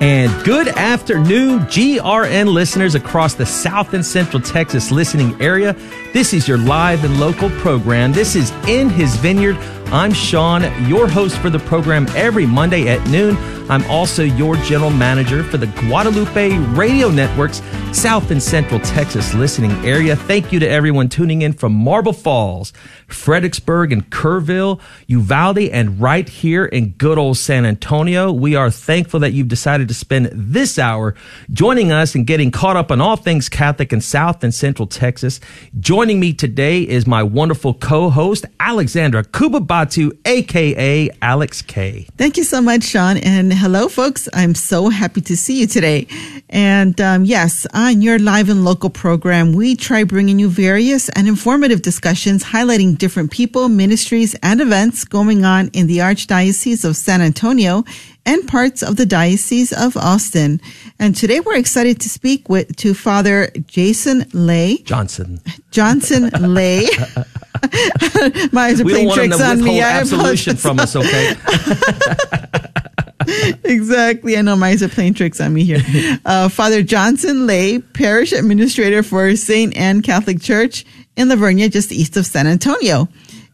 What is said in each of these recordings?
And good afternoon, GRN listeners across the South and Central Texas listening area. This is your live and local program. This is In His Vineyard. I'm Sean, your host for the program every Monday at noon. I'm also your general manager for the Guadalupe Radio Network's South and Central Texas listening area. Thank you to everyone tuning in from Marble Falls, Fredericksburg, and Kerrville, Uvalde, and right here in good old San Antonio. We are thankful that you've decided to spend this hour joining us and getting caught up on all things Catholic in South and Central Texas. Joining me today is my wonderful co-host, Alexandra Kubabatu, aka Alex K. Thank you so much, Sean. And hello, folks. I'm so happy to see you today. And um, yes, on your live and local program, we try bringing you various and informative discussions highlighting different people, ministries, and events going on in the Archdiocese of San Antonio and parts of the Diocese of Austin. And today we're excited to speak with to Father Jason Lay. Johnson. Johnson Lay. My eyes are playing tricks to on me. I absolution from us, okay? exactly. I know my eyes are playing tricks on me here. Uh, Father Johnson Lay, Parish Administrator for St. Anne Catholic Church in La Vernia, just east of San Antonio.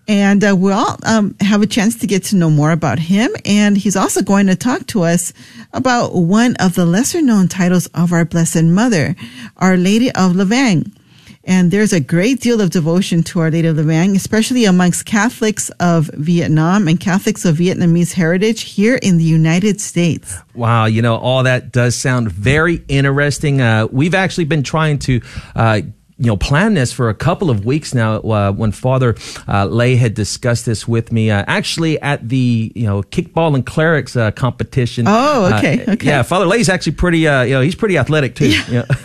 And uh, we'll um, have a chance to get to know more about him. And he's also going to talk to us about one of the lesser known titles of our Blessed Mother, Our Lady of Lavang. And there's a great deal of devotion to Our Lady of Lavang, especially amongst Catholics of Vietnam and Catholics of Vietnamese heritage here in the United States. Wow, you know, all that does sound very interesting. Uh, we've actually been trying to, uh, you know, plan this for a couple of weeks now. Uh, when Father uh, Lay had discussed this with me, uh, actually at the you know kickball and clerics uh, competition. Oh, okay, Uh, okay. Yeah, Father Lay's actually pretty. Uh, you know, he's pretty athletic too. know.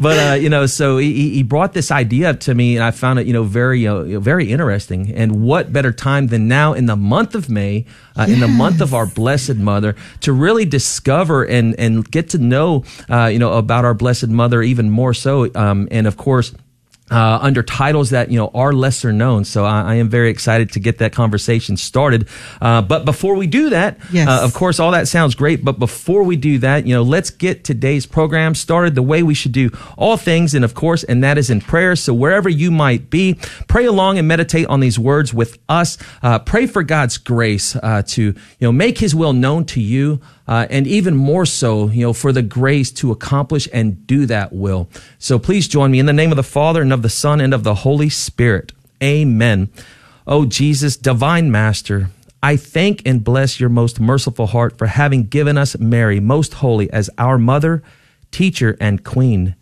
but uh, you know, so he, he brought this idea up to me, and I found it you know very uh, very interesting. And what better time than now in the month of May, uh, in the month of our Blessed Mother, to really discover and and get to know uh, you know about our Blessed Mother even more so. Um, and of course uh, under titles that you know are lesser known. So I, I am very excited to get that conversation started. Uh, but before we do that, Yes. uh, of course, all that sounds great. But before we do that, you know, let's get today's program started the way we should do all things, and of course, and that is in prayer. So wherever you might be, pray along and meditate on these words with us. Uh, pray for God's grace uh, to you know make His will known to you uh, and even more so, you know, for the grace to accomplish and do that will. So please join me in the name of the Father and of the Son and of the Holy Spirit. Amen. Oh, Jesus, divine master, I thank and bless your most merciful heart for having given us Mary, most holy, as our mother, teacher, and queen.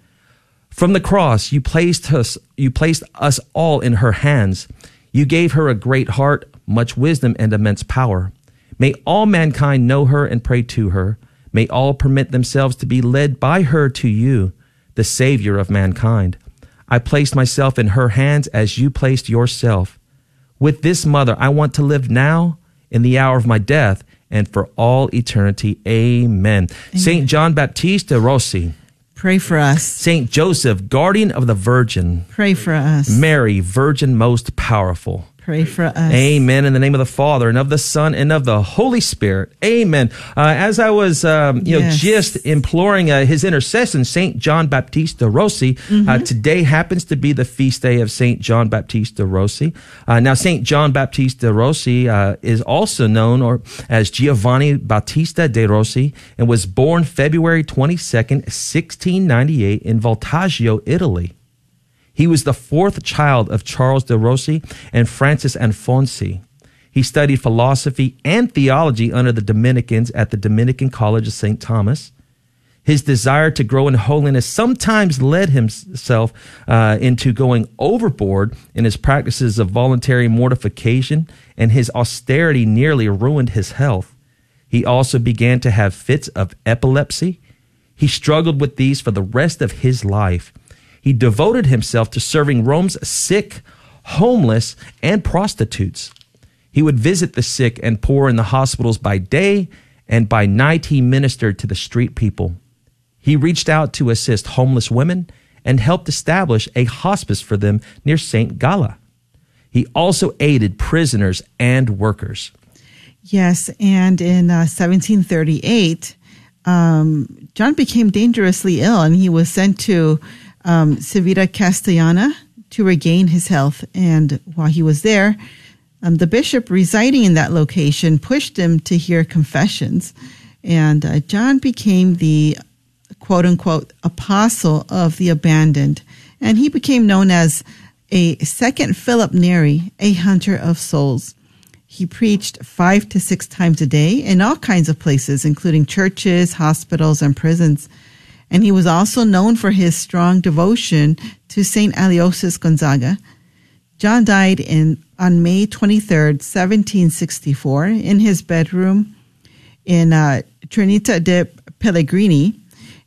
From the cross, you placed us, you placed us all in her hands. You gave her a great heart, much wisdom, and immense power. May all mankind know her and pray to her. May all permit themselves to be led by her to you, the Savior of mankind. I placed myself in her hands as you placed yourself. With this mother, I want to live now in the hour of my death and for all eternity. Amen. Saint John Baptista Rossi. Pray for us. Saint Joseph, guardian of the Virgin, Pray for us. Mary, Virgin most powerful. Pray for us. Amen. In the name of the Father and of the Son and of the Holy Spirit. Amen. Uh, as I was, um, you Yes. know, just imploring uh, his intercession, Saint John Baptista Rossi. Uh, today happens to be the feast day of Saint John Baptista Rossi. Uh, now, Saint John Baptista Rossi uh, is also known or as Giovanni Battista de Rossi and was born February twenty second, sixteen ninety eight, in Voltaggio, Italy. He was the fourth child of Charles de Rossi and Francis Alfonsi. He studied philosophy and theology under the Dominicans at the Dominican College of St. Thomas. His desire to grow in holiness sometimes led himself uh, into going overboard in his practices of voluntary mortification, and his austerity nearly ruined his health. He also began to have fits of epilepsy. He struggled with these for the rest of his life. He devoted himself to serving Rome's sick, homeless, and prostitutes. He would visit the sick and poor in the hospitals by day, and by night he ministered to the street people. He reached out to assist homeless women and helped establish a hospice for them near St. Galla. He also aided prisoners and workers. Yes, and in uh, 1738, um, John became dangerously ill and he was sent to um, Castellana to regain his health. And while he was there, um, the bishop residing in that location pushed him to hear confessions. And uh, John became the quote unquote apostle of the abandoned. And he became known as a second Philip Neri, a hunter of souls. He preached five to six times a day in all kinds of places, including churches, hospitals, and prisons. And he was also known for his strong devotion to St. Aloysius Gonzaga. John died in on May 23rd, 1764, in his bedroom in uh, Trinita de Pellegrini.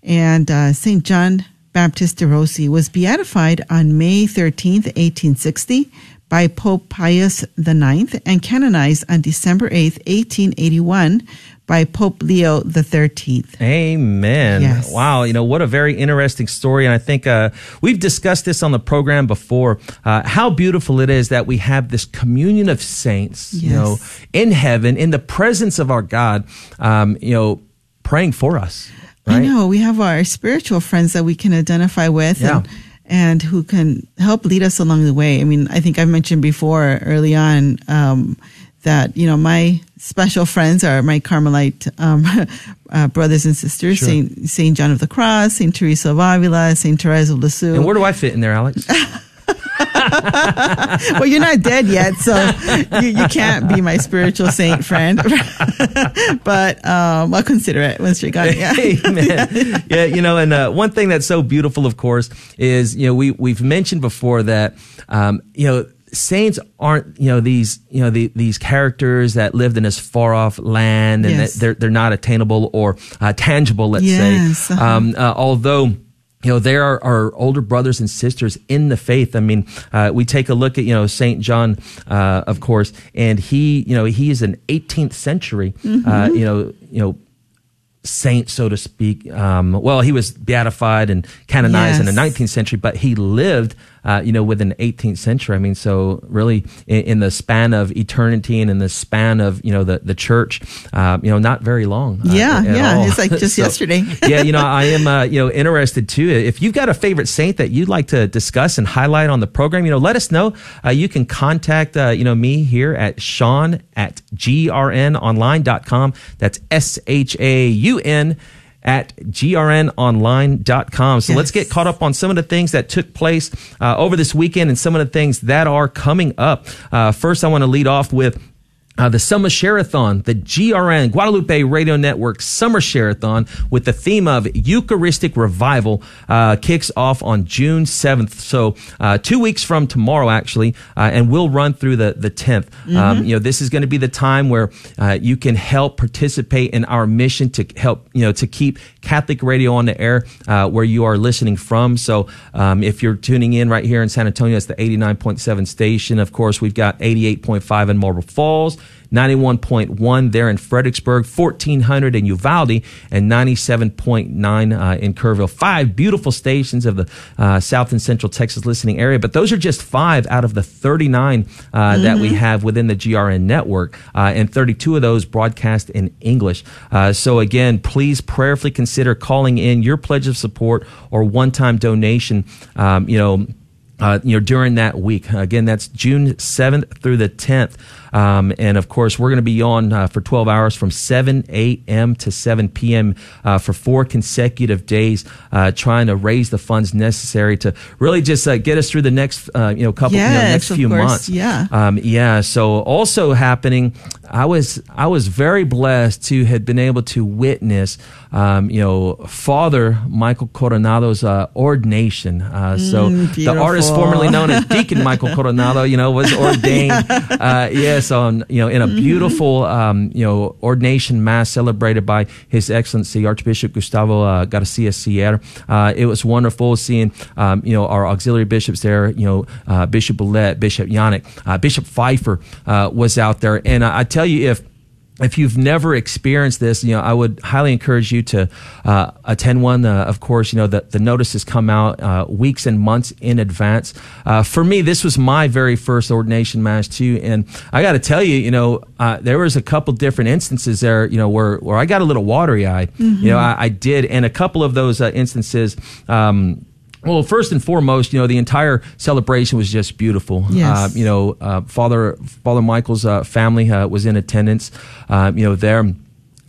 And uh, St. John Baptist de Rossi was beatified on May 13th, 1860 by Pope Pius IX and canonized on December 8th, 1881 by Pope Leo the Thirteenth. Amen. Yes. Wow. You know what a very interesting story, and I think uh, we've discussed this on the program before. Uh, how beautiful it is that we have this communion of saints, you know, in heaven, in the presence of our God, um, you know, praying for us. I know we have our spiritual friends that we can identify with Yeah. and, and who can help lead us along the way. I mean, I think I mentioned before early on um, that you know my special friends are my Carmelite um, uh, brothers and sisters, Sure. Saint Saint John of the Cross, Saint Teresa of Avila, Saint Teresa of Lisieux. And where do I fit in there, Alex? well, you're not dead yet, so you, you can't be my spiritual saint friend. but um, I'll consider it once you're gone. Yeah. Amen. Yeah, you know, and uh, one thing that's so beautiful, of course, is you know we we've mentioned before that um, you know saints aren't you know these you know the, these characters that lived in this far off land and Yes. that they're they're not attainable or uh, tangible. Let's Yes, say, uh-huh. um, uh, although you know, there are our older brothers and sisters in the faith. I mean, uh, we take a look at, you know, St. John, uh, of course, and he, you know, he is an 18th century, Mm-hmm. uh, you know, you know, saint, so to speak. Um, well, he was beatified and canonized in the 19th century, but he lived, uh, you know, within the 18th century. I mean, so really in, in the span of eternity and in the span of, you know, the, the church, uh, you know, not very long. uh, Yeah, at yeah. all. It's like just yesterday. yeah, you know, I am, uh, you know, interested too. If you've got a favorite saint that you'd like to discuss and highlight on the program, you know, let us know. Uh, you can contact, uh, you know, me here at Sean at grnonline.com. That's S H A U N at grnonline.com. So let's get caught up on some of the things that took place uh, over this weekend and some of the things that are coming up. Uh, first, I want to lead off with uh, the Summer Share-a-thon, the GRN Guadalupe Radio Network Summer Share-a-thon with the theme of Eucharistic Revival uh, kicks off on June 7th. So uh, two weeks from tomorrow, actually, uh, and we'll run through the, the 10th. Um, you know, this is going to be the time where uh, you can help participate in our mission to help, you know, to keep Catholic radio on the air uh, where you are listening from. So um, if you're tuning in right here in San Antonio, it's the 89.7 station. Of course, we've got 88.5 in Marble Falls. 91.1 there in Fredericksburg, 1400 in Uvalde, and 97.9 uh, in Kerrville. Five beautiful stations of the uh, South and Central Texas listening area, but those are just five out of the 39 uh, that we have within the GRN network, uh, and 32 of those broadcast in English. Uh, so again, please prayerfully consider calling in your pledge of support or one-time donation. Um, you know uh, you know, during that week. Again, that's June 7th through the 10th. Um, and of course, we're going to be on uh, for 12 hours from 7 a.m. to 7 p.m. Uh, for four consecutive days, uh, trying to raise the funds necessary to really just uh, get us through the next, uh, you know, couple, you know, next of few course. months. Yeah. Um, yeah. So also happening, I was I was very blessed to have been able to witness, um, you know, Father Michael Coronado's uh, ordination. Uh, so Mm, the artist formerly known as Deacon Michael Coronado, you know, was ordained. uh, yes, on you know in a Mm-hmm. beautiful um, you know ordination mass celebrated by His Excellency Archbishop Gustavo uh, Garcia Siller. Uh, it was wonderful seeing um, you know our auxiliary bishops there. You know, uh, Bishop Boulette, Bishop Janak, uh, Bishop Pfeifer uh, was out there, and I I tell you if if you've never experienced this, you know, I would highly encourage you to uh, attend one. Uh, of course, you know, the, the notices come out uh, weeks and months in advance. Uh, for me, this was my very first ordination mass too. And I got to tell you, you know, uh, there was a couple different instances there, you know, where, where I got a little watery eyed. Mm-hmm. You know, I, I, did. And a couple of those uh, instances, um, well, first and foremost, you know, the entire celebration was just beautiful. Yes. Uh, you know, uh, Father Father Michael's uh, family uh, was in attendance. Uh, you know, there.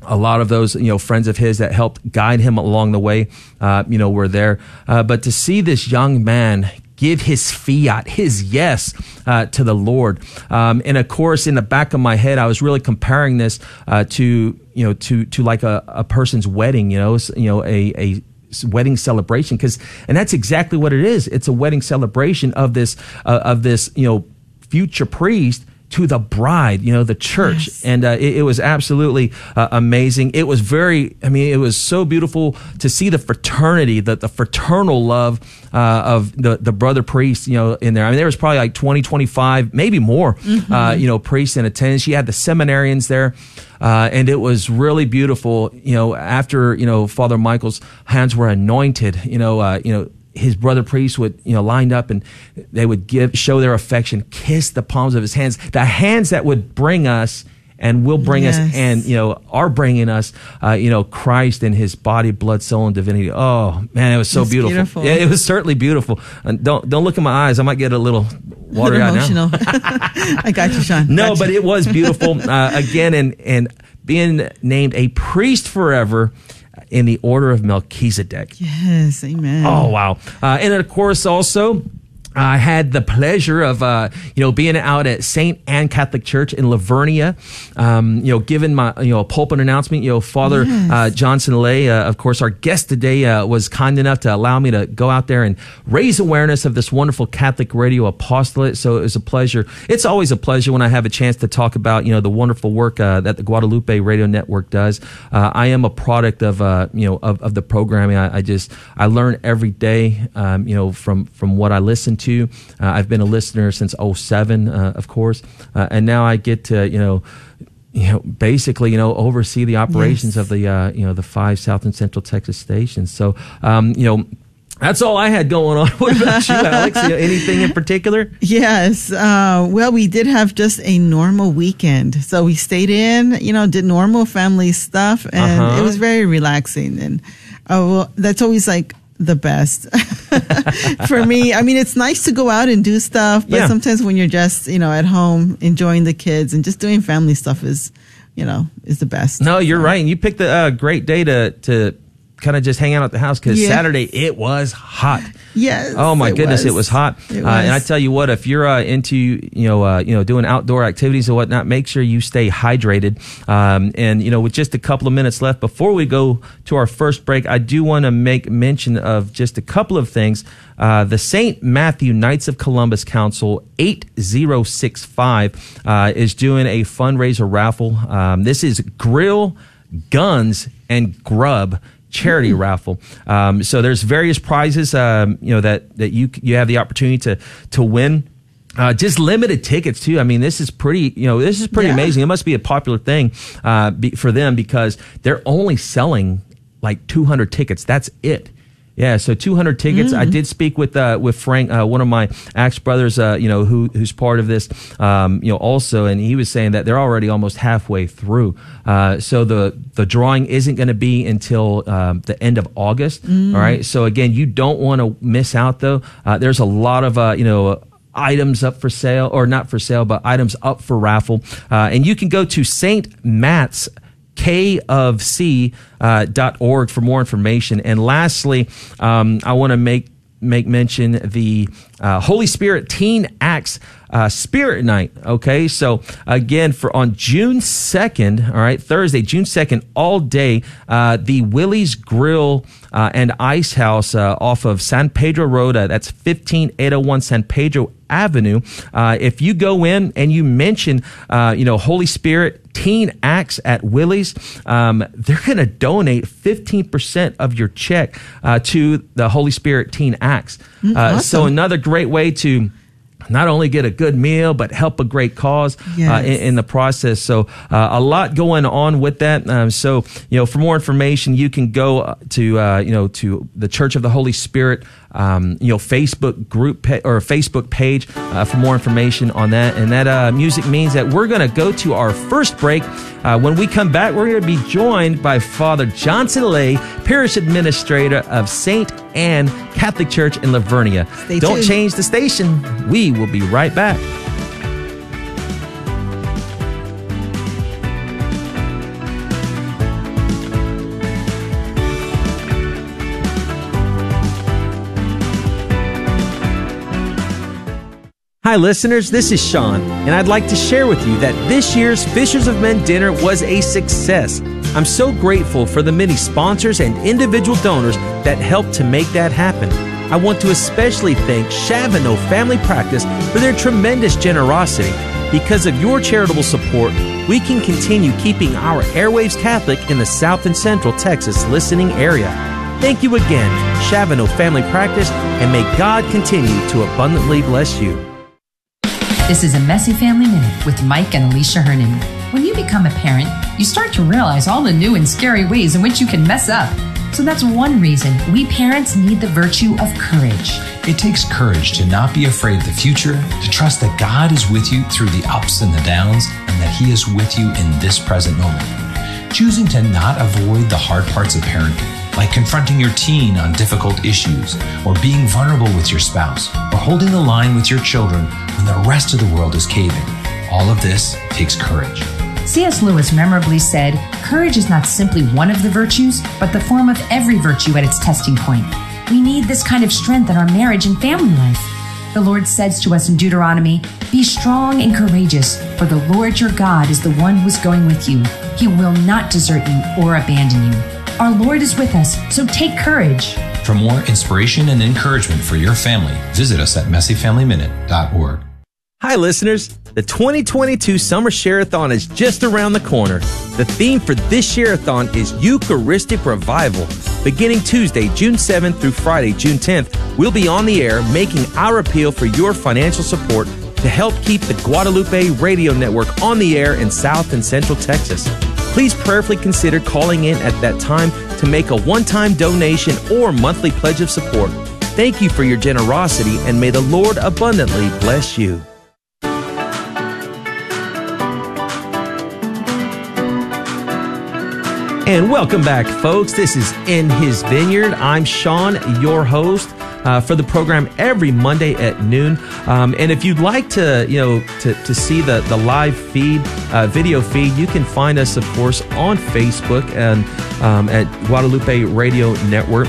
A lot of those, you know, friends of his that helped guide him along the way, uh, you know, were there. but to see this young man give his fiat, his yes uh, to the Lord. Um, and of course, in the back of my head, I was really comparing this uh, to you know to to like a, a person's wedding. You know, you know a a wedding celebration because and that's exactly what it is. It's a wedding celebration of this uh, of this you know future priest to the bride, you know, the church. Yes. And uh, it, it, was absolutely uh, amazing. It was very, I mean, it was so beautiful to see the fraternity, the, the fraternal love uh, of the, the brother priests, you know, in there. I mean, there was probably like 20, 25, maybe more, mm-hmm. Uh, you know, priests in attendance. You had the seminarians there. Uh, and it was really beautiful, you know, after, you know, Father Michael's hands were anointed, you know, uh, you know, his brother priests would, you know, lined up and they would give, show their affection, kiss the palms of his hands, the hands that would bring us and will bring yes. us and, you know, are bringing us, uh, you know, Christ and his body, blood, soul, and divinity. Oh, man, it was so beautiful. beautiful. Yeah, it was certainly beautiful. And don't, don't look in my eyes. I might get a little watery eyed now. I got you, Sean. No, but it was beautiful. Uh, again, and, and being named a priest forever in the order of Melchizedek. Yes, amen. Oh, wow. Uh, and of course, also, I had the pleasure of, uh, you know, being out at St. Anne Catholic Church in La Vernia, um, you know, giving my, you know, a pulpit announcement. You know, Father yes. uh, Johnson Lay, uh, of course, our guest today, uh, was kind enough to allow me to go out there and raise awareness of this wonderful Catholic radio apostolate. So it was a pleasure. It's always a pleasure when I have a chance to talk about, you know, the wonderful work uh, that the Guadalupe Radio Network does. Uh, I am a product of, you know, of, of the programming. I, I, just, I learn every day, um, you know, from, from what I listen to to. Uh, I've been a listener since 07, uh, of course, uh, and now I get to, you know, you know, basically, you know, oversee the operations yes. of the, uh, you know, the five South and Central Texas stations. So, um, you know, that's all I had going on. What about you, Alex? Anything in particular? Yes. Uh, well, we did have just a normal weekend. So we stayed in, you know, did normal family stuff, and uh-huh. it was very relaxing. And uh, well, that's always like the best for me. I mean, it's nice to go out and do stuff, but yeah. sometimes when you're just, you know, at home enjoying the kids and just doing family stuff is, you know, is the best. No, you're right. And you picked a uh, great day to, to kind of just hang out at the house because. Saturday it was hot. Yes. Oh my it goodness, was. it was hot. It was. Uh, and I tell you what, if you're uh, into you know uh, you know doing outdoor activities and whatnot, make sure you stay hydrated. Um, and you know, with just a couple of minutes left before we go to our first break, I do want to make mention of just a couple of things. Uh, the St. Matthew Knights of Columbus Council 8065 uh, is doing a fundraiser raffle. Um, this is grill, guns, and grub charity mm-hmm. raffle. Um, so there's various prizes, um, you know, that, that you, you have the opportunity to, to win. Uh, just limited tickets too. I mean, this is pretty, you know, this is pretty yeah. amazing. It must be a popular thing, uh, be, for them because they're only selling like 200 tickets. That's it. Yeah, so 200 tickets. Mm. I did speak with uh, with Frank, uh, one of my Acts brothers, uh, you know, who who's part of this, um, you know, also, and he was saying that they're already almost halfway through. Uh, so the the drawing isn't going to be until um, the end of August. Mm. All right. So again, you don't want to miss out though. Uh, there's a lot of uh, you know items up for sale or not for sale, but items up for raffle. Uh, and you can go to St. Matt's K of C uh, for more information. And lastly, um, I want to make make mention the uh, Holy Spirit Teen Acts uh, Spirit Night. Okay, so again, for on June second, all right, Thursday, June second, all day, uh, the Willie's Grill uh, and Ice House uh, off of San Pedro Road. That's fifteen eight zero one San Pedro Avenue. if you go in and you mention, you know, Holy Spirit teen acts at Willie's, um, they're going to donate 15% of your check uh, to the Holy Spirit Teen Acts. Mm, uh, awesome. So another great way to not only get a good meal, but help a great cause Yes. uh, in, in the process. So uh, a lot going on with that. Um, so you know, for more information, you can go uh, to uh, you know to the Church of the Holy Spirit. Um, you know, Facebook group pa- or Facebook page uh, for more information on that. And that uh, music means that we're going to go to our first break. Uh, when we come back, we're going to be joined by Father Johnson Lay, Parish Administrator of Saint Anne Catholic Church in La Vernia. Stay Don't tuned. change the station. We will be right back. Hi, listeners. This is Sean, and I'd like to share with you that this year's Fishers of Men dinner was a success. I'm so grateful for the many sponsors and individual donors that helped to make that happen. I want to especially thank Chavano Family Practice for their tremendous generosity. Because of your charitable support, we can continue keeping our airwaves Catholic in the South and Central Texas listening area. Thank you again, Chavano Family Practice, and may God continue to abundantly bless you. This is a Messy Family Minute with Mike and Alicia Hernon. When you become a parent, you start to realize all the new and scary ways in which you can mess up. So that's one reason we parents need the virtue of courage. It takes courage to not be afraid of the future, to trust that God is with you through the ups and the downs, and that He is with you in this present moment. Choosing to not avoid the hard parts of parenting, like confronting your teen on difficult issues, or being vulnerable with your spouse, or holding the line with your children when the rest of the world is caving. All of this takes courage. C.S. Lewis memorably said, Courage is not simply one of the virtues, but the form of every virtue at its testing point. We need this kind of strength in our marriage and family life. The Lord says to us in Deuteronomy, Be strong and courageous, for the Lord your God is the one who is going with you. He will not desert you or abandon you. Our Lord is with us, so take courage. For more inspiration and encouragement for your family, visit us at messyfamilyminute.org. Hi, listeners. The 2022 Summer Share-a-thon is just around the corner. The theme for this Share-a-thon is Eucharistic Revival. Beginning Tuesday, June 7th through Friday, June 10th, we'll be on the air making our appeal for your financial support to help keep the Guadalupe Radio Network on the air in South and Central Texas. Please prayerfully consider calling in at that time to make a one-time donation or monthly pledge of support. Thank you for your generosity and may the Lord abundantly bless you. And welcome back, folks. This is In His Vineyard. I'm Sean, your host. Uh, for the program every Monday at noon, um, and if you'd like to, you know, to, to see the the live feed, uh, video feed, you can find us, of course, on Facebook and um, at Guadalupe Radio Network.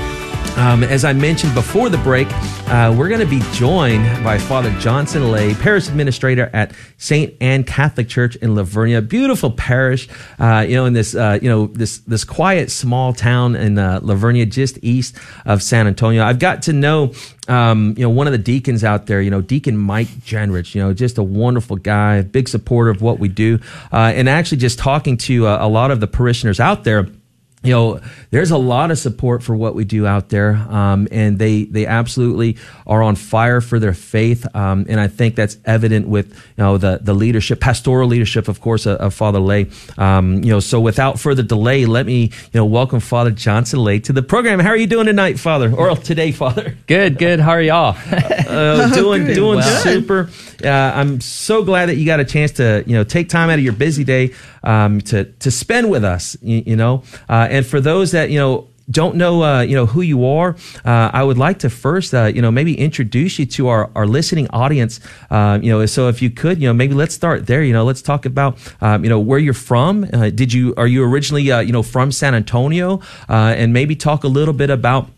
Um, as I mentioned before the break, uh, we're going to be joined by Father Johnson Lay, parish administrator at St. Anne Catholic Church in La Vernia. Beautiful parish, uh, you know, in this, uh, you know, this this quiet small town in uh, La Vernia, just east of San Antonio. I've got to know. Um, you know, one of the deacons out there, you know, Deacon Mike Jenrich, you know, just a wonderful guy, big supporter of what we do. Uh, and actually just talking to uh, a lot of the parishioners out there, you know, there's a lot of support for what we do out there, um, and they they absolutely are on fire for their faith, um, and I think that's evident with you know the the leadership, pastoral leadership, of course, of, of Father Lay. Um, you know, so without further delay, let me you know welcome Father Johnson Lay to the program. How are you doing tonight, Father, or today, Father? Good, good. How are y'all? Uh, doing Good. doing Well. super. Uh, I'm so glad that you got a chance to you know take time out of your busy day um, to to spend with us. You, you know, uh, and for those that you know don't know uh, you know who you are, uh, I would like to first uh, you know maybe introduce you to our, our listening audience. Uh, you know, so if you could, you know, maybe let's start there. You know, let's talk about um, you know where you're from. Uh, did you are you originally uh, you know from San Antonio, uh, and maybe talk a little bit about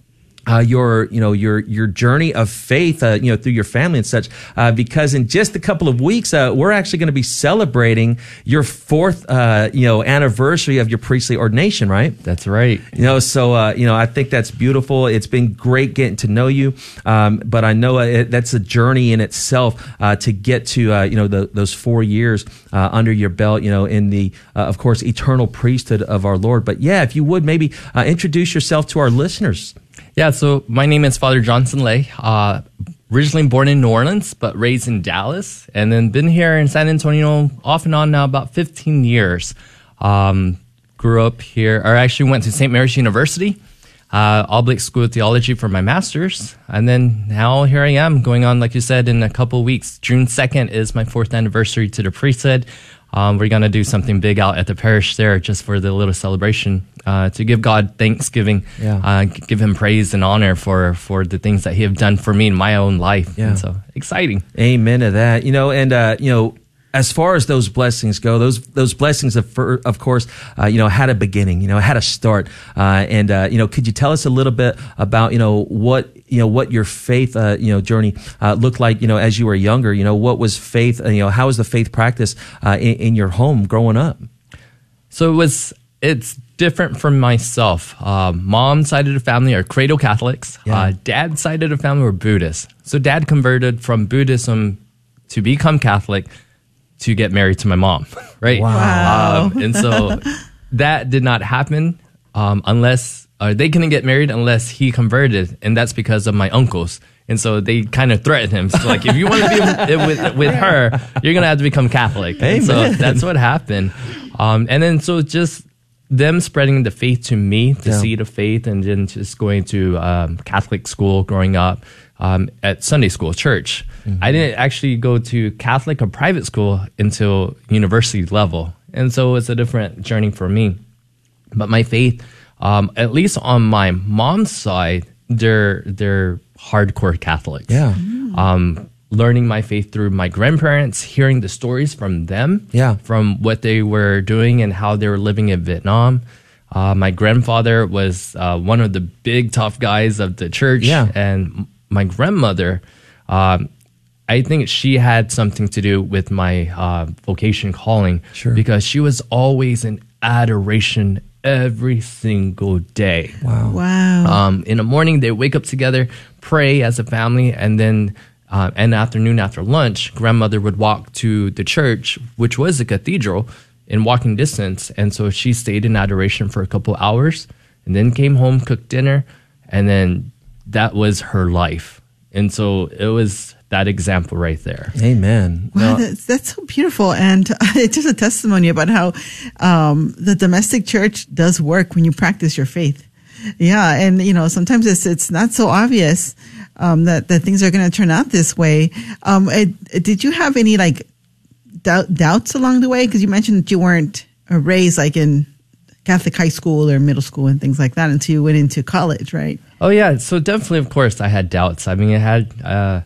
uh, your you know your your journey of faith uh, you know through your family and such uh, because in just a couple of weeks uh, we're actually going to be celebrating your fourth uh, you know anniversary of your priestly ordination right? That's right. you know so uh, you know I think that's beautiful. It's been great getting to know you um, but I know it, that's a journey in itself uh, to get to uh, you know the, those four years uh, under your belt you know in the uh, of course eternal priesthood of our Lord. But yeah if you would maybe uh, introduce yourself to our listeners Yeah, so my name is Father Johnson Lay. Uh, originally born in New Orleans, but raised in Dallas, and then been here in San Antonio off and on now about 15 years. Um, grew up here, or actually went to St. Mary's University, uh, Oblate School of Theology for my master's, and then now here I am going on, like you said, in a couple weeks. June 2nd is my fourth anniversary to the priesthood. Um, we're going to do something big out at the parish there just for the little celebration uh, to give God thanksgiving, Yeah. uh, give Him praise and honor for for the things that He have done for me in my own life. Yeah. And so exciting. Amen to that. You know, and uh, you know, as far as those blessings go, those those blessings of of course, uh, you know, had a beginning. You know, had a start. Uh, and uh, you know, could you tell us a little bit about you know what you know what your faith uh, you know journey uh, looked like? You know, as you were younger. You know, what was faith? uh, You know, how was the faith practice uh, in, in your home growing up? So it was it's different from myself. Um, mom's side of the family are cradle Catholics. Yeah. Uh, dad's side of the family were Buddhists. So dad converted from Buddhism to become Catholic to get married to my mom, right? Wow. Um, and so that did not happen um, unless uh, they couldn't get married unless he converted, and that's because of my uncles. And so they kind of threatened him. So like, if you want to be with, with, with her, you're gonna have to become Catholic. And so that's what happened. Um, and then so just them spreading the faith to me, the Yeah. seed of faith, and then just going to um, Catholic school growing up um, at Sunday school, church. Mm-hmm. I didn't actually go to Catholic or private school until university level. And so it's a different journey for me. But my faith, um, at least on my mom's side, they're they're hardcore Catholics. Yeah. Um, learning my faith through my grandparents, hearing the stories from them. Yeah. From what they were doing and how they were living in Vietnam. Uh, my grandfather was uh, one of the big tough guys of the church. Yeah. And my grandmother, um, I think she had something to do with my uh, vocation calling. Sure. Because she was always in adoration every single day. Wow. Wow. Um, in the morning, they wake up together, pray as a family, and then uh, in the afternoon after lunch, grandmother would walk to the church, which was a cathedral, in walking distance. And so she stayed in adoration for a couple hours, and then came home, cooked dinner, and then that was her life. And so it was that example right there. Amen. Wow, Now- that's, that's so beautiful. And it's just a testimony about how um, the domestic church does work when you practice your faith. Yeah. And, you know, sometimes it's, it's not so obvious um, that, that things are going to turn out this way. Um, it, it- did you have any like doubt, doubts along the way? Because you mentioned that you weren't raised like in Catholic high school or middle school and things like that until you went into college, right? Oh yeah, so definitely, of course, I had doubts. I mean, I had, uh,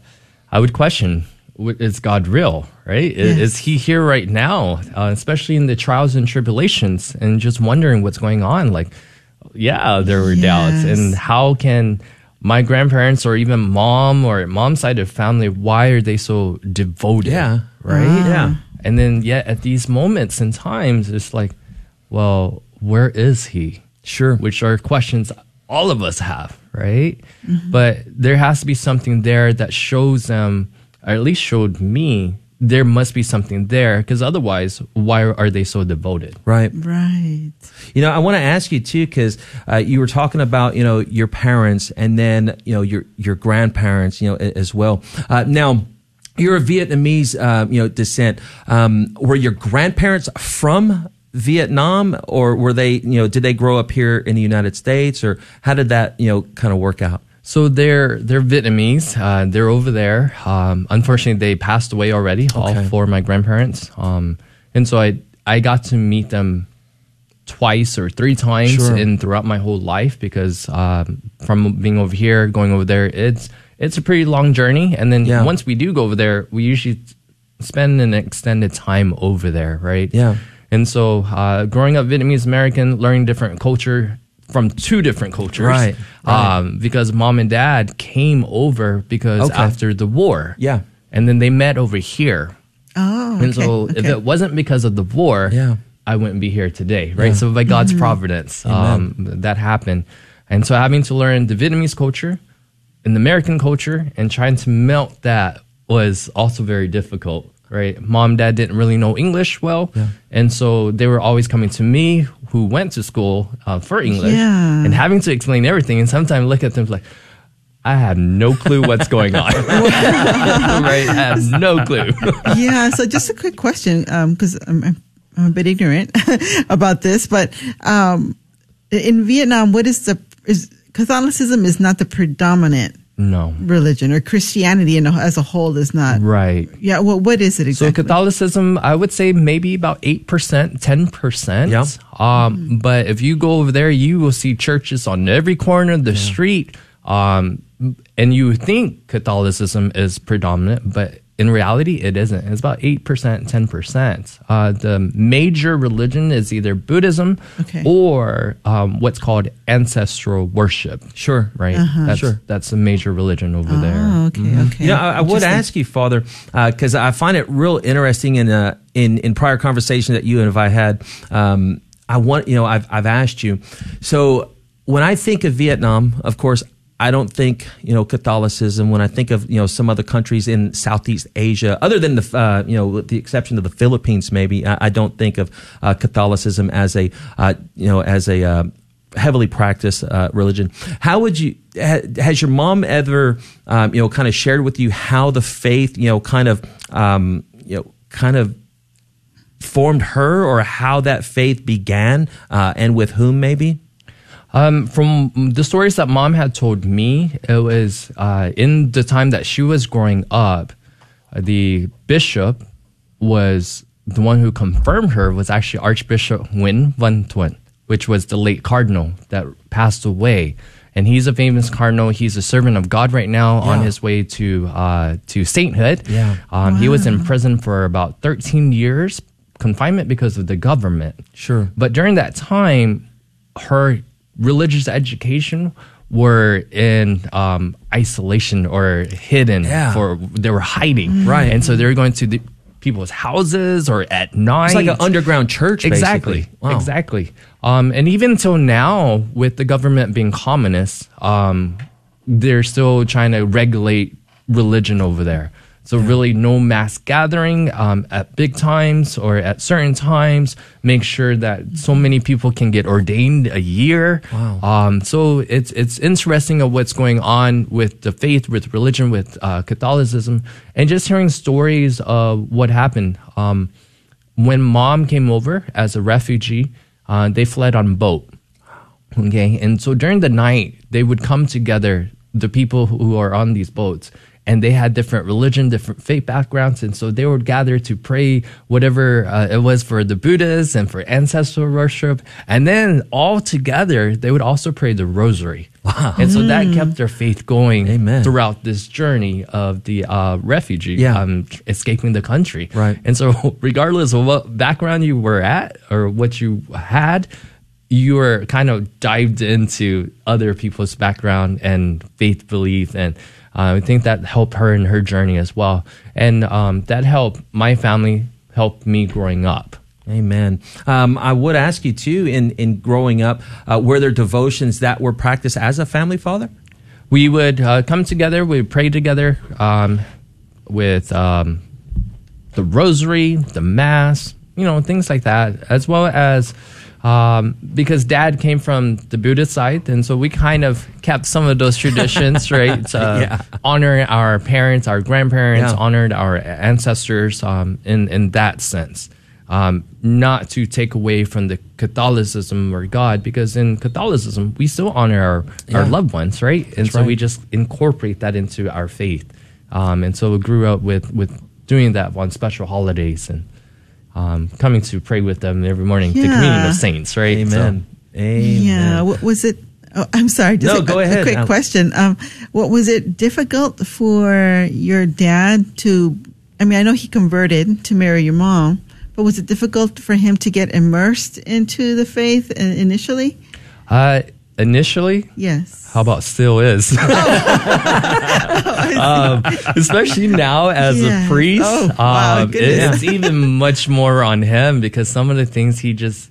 I would question: Is God real? Right? Yes. Is He here right now? Uh, especially in the trials and tribulations, and just wondering what's going on. Like, yeah, there were doubts, and how can my grandparents or even mom or mom's side of family, why are they so devoted? Yeah. right. Yeah. And then yet at these moments and times, it's like, well, where is He? Sure. which are questions all of us have, right? Mm-hmm. But there has to be something there that shows them, or at least showed me, there must be something there, because otherwise, why are they so devoted? Right. Right. You know, I want to ask you too, because uh, you were talking about you know your parents and then you know your your grandparents, you know, as well. Uh, now, you're of Vietnamese, uh, you know, descent. Um, were your grandparents from Vietnam, or were they, you know, did they grow up here in the United States, or how did that, you know, kind of work out? So they're they're Vietnamese. Uh, they're over there. Um, unfortunately, they passed away already. Okay. All four of my grandparents. Um, and so I I got to meet them twice or three times Sure. in throughout my whole life because um, from being over here going over there, it's it's a pretty long journey. And then Yeah. once we do go over there, we usually spend an extended time over there, right? Yeah. And so, uh, growing up Vietnamese American, learning different culture from two different cultures, Right, right. Um, because mom and dad came over because Okay. after the war, Yeah. and then they met over here. Oh, And so, okay, if it wasn't because of the war, Yeah. I wouldn't be here today, right? Yeah. So, by God's providence, um, that happened. And so, having to learn the Vietnamese culture and the American culture and trying to melt that was also very difficult, right? Mom, dad didn't really know English well. And so, they were always coming to me, who went to school uh, for English, Yeah. and having to explain everything. And sometimes look at them like, I have no clue what's going on. right? I have no clue. yeah. So just a quick question, because I'm, I'm, I'm a bit ignorant about this, but um, in Vietnam, what is the is Catholicism is not the predominant no religion, or Christianity in, as a whole is not right. Yeah. Well, what is it exactly? So Catholicism, I would say maybe about eight percent, ten percent. Yeah. Um, mm-hmm. But if you go over there, you will see churches on every corner of the yeah. street. Um, and you think Catholicism is predominant, but in reality, it isn't. It's about 8%, 10%. Uh, the major religion is either Buddhism okay. or um, what's called ancestral worship. Sure. Right? Uh-huh. That's, sure. That's a major religion over oh, there. okay, mm-hmm. okay. You know, I, I would ask you, Father, because uh, I find it real interesting in, uh, in, in prior conversations that you and I had. Um, I want, you know, I've, I've asked you. So when I think of Vietnam, of course, I don't think you know Catholicism. When I think of you know some other countries in Southeast Asia, other than the uh, you know the exception of the Philippines, maybe I, I don't think of uh, Catholicism as a uh, you know as a uh, heavily practiced uh, religion. How would you? Ha, has your mom ever um, you know kind of shared with you how the faith you know kind of um, you know kind of formed her or how that faith began uh, and with whom maybe? Um, from the stories that mom had told me, it was uh, in the time that she was growing up, uh, the bishop was the one who confirmed her was actually Archbishop Nguyen Van Thuan, which was the late cardinal that passed away. And he's a famous cardinal. He's a servant of God right now yeah. on his way to uh, to sainthood. Yeah. Um, wow. He was in prison for about 13 years, confinement because of the government. Sure. But during that time, her religious education were in um, isolation or hidden yeah. for they were hiding. Mm-hmm. right. And so they were going to the, people's houses or at night. It's like an underground church exactly. Wow. exactly. Um, and even until now with the government being communist um, they're still trying to regulate religion over there so really, no mass gathering um, at big times or at certain times. Make sure that so many people can get ordained a year. Wow. Um, so it's it's interesting of what's going on with the faith, with religion, with uh, Catholicism, and just hearing stories of what happened um, when mom came over as a refugee. Uh, they fled on boat. Okay, and so during the night they would come together, the people who are on these boats and they had different religion, different faith backgrounds, and so they would gather to pray whatever uh, it was for the Buddhists and for ancestral worship, and then all together they would also pray the Rosary. Wow. And so that kept their faith going Amen. throughout this journey of the uh, refugee yeah. um, escaping the country. Right. And so, regardless of what background you were at or what you had, you were kind of dived into other people's background and faith belief and uh, I think that helped her in her journey as well. And um, that helped my family, helped me growing up. Amen. Um, I would ask you too, in in growing up, uh, were there devotions that were practiced as a family father? We would uh, come together. We would pray together um, with um, the rosary, the mass, you know, things like that, as well as um, because dad came from the Buddhist side, and so we kind of kept some of those traditions, right? Uh, yeah. Honor our parents, our grandparents, yeah. honored our ancestors um, in in that sense. Um, not to take away from the Catholicism or God, because in Catholicism we still honor our, yeah. our loved ones, right? And That's so right. we just incorporate that into our faith. Um, and so we grew up with with doing that on special holidays and um, coming to pray with them every morning, Yeah. the communion of saints, right? Amen. Amen. Yeah. What was it? Oh, I'm sorry. Just No, a, go ahead. A quick Um, question. Um, what was it difficult for your dad to? I mean, I know he converted to marry your mom, but was it difficult for him to get immersed into the faith uh, initially? Uh, initially, Yes. how about still is? um, especially now as Yes. a priest, Oh, wow, um, it- it's even much more on him because some of the things he just,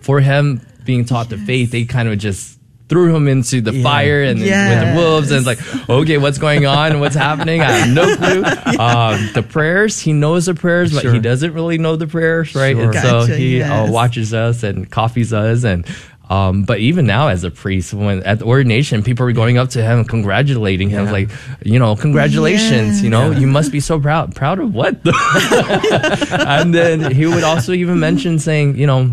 for him being taught the faith, they kind of just threw him into the Yeah. fire and then with the wolves and it's like okay what's going on? What's happening? I have no clue. Um, the prayers he knows the prayers but he doesn't really know the prayers right? Sure. and so Gotcha, he uh, watches us and coffees us and Um, but even now, as a priest, when at the ordination, people were going up to him, congratulating him, Yeah. like, you know, congratulations. You know, Yeah. you must be so proud. Proud of what? and then he would also even mention saying, you know,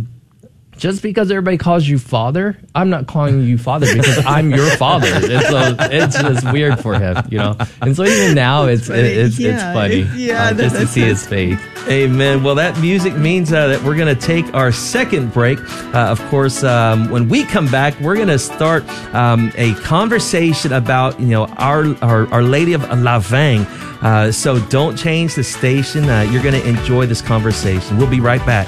just because everybody calls you father, I'm not calling you father because I'm your father. And so it's just weird for him, you know. And so even now, it's funny. it's, Yeah, it's funny it's- yeah, uh, that- just to see his faith. Amen. Well, that music means uh, that we're going to take our second break. Uh, of course, um, when we come back, we're going to start um, a conversation about you know our our, our Lady of Lavang. Uh, so don't change the station. Uh, you're going to enjoy this conversation. We'll be right back.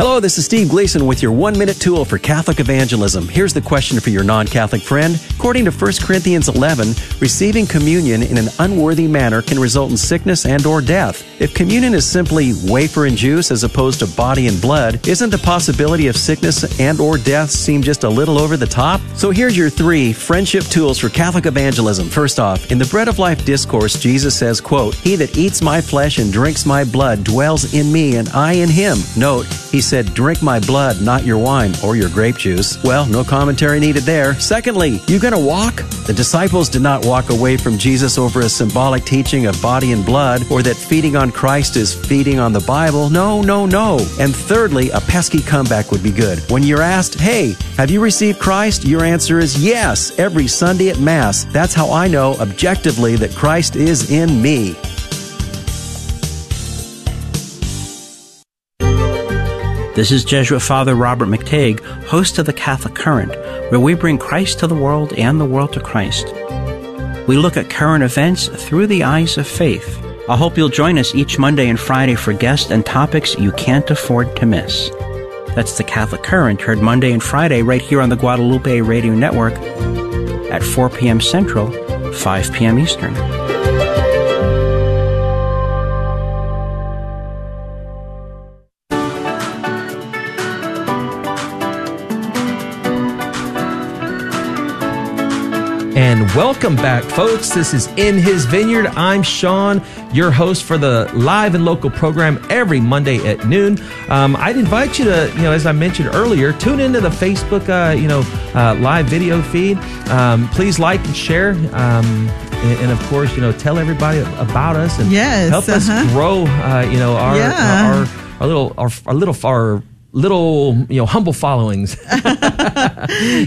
Hello, this is Steve Gleason with your one minute tool for Catholic evangelism. Here's the question for your non Catholic friend. According to 1 Corinthians 11, receiving communion in an unworthy manner can result in sickness and or death. If communion is simply wafer and juice as opposed to body and blood, isn't the possibility of sickness and or death seem just a little over the top? So here's your three friendship tools for Catholic evangelism. First off, in the Bread of Life discourse, Jesus says, quote, He that eats my flesh and drinks my blood dwells in me and I in him. Note, he said, Drink my blood, not your wine or your grape juice. Well, no commentary needed there. Secondly, you gonna walk? The disciples did not walk away from Jesus over a symbolic teaching of body and blood or that feeding on Christ is feeding on the Bible. No, no, no. And thirdly, a pesky comeback would be good. When you're asked, Hey, have you received Christ? Your answer is yes, every Sunday at Mass. That's how I know objectively that Christ is in me. This is Jesuit Father Robert McTeigue, host of the Catholic Current, where we bring Christ to the world and the world to Christ. We look at current events through the eyes of faith. I hope you'll join us each Monday and Friday for guests and topics you can't afford to miss. That's the Catholic Current, heard Monday and Friday right here on the Guadalupe Radio Network at 4 p.m. Central, 5 p.m. Eastern. And welcome back, folks. This is In His Vineyard. I'm Shaun, your host for the live and local program every Monday at noon. Um, I'd invite you to, you know, as I mentioned earlier, tune into the Facebook, uh, you know, uh, live video feed. Um, please like and share. Um, and, and of course, you know, tell everybody about us and Yes, help us uh-huh. grow, uh, you know, our, Yeah. our, our little, our, our little, our little, you know, humble followings.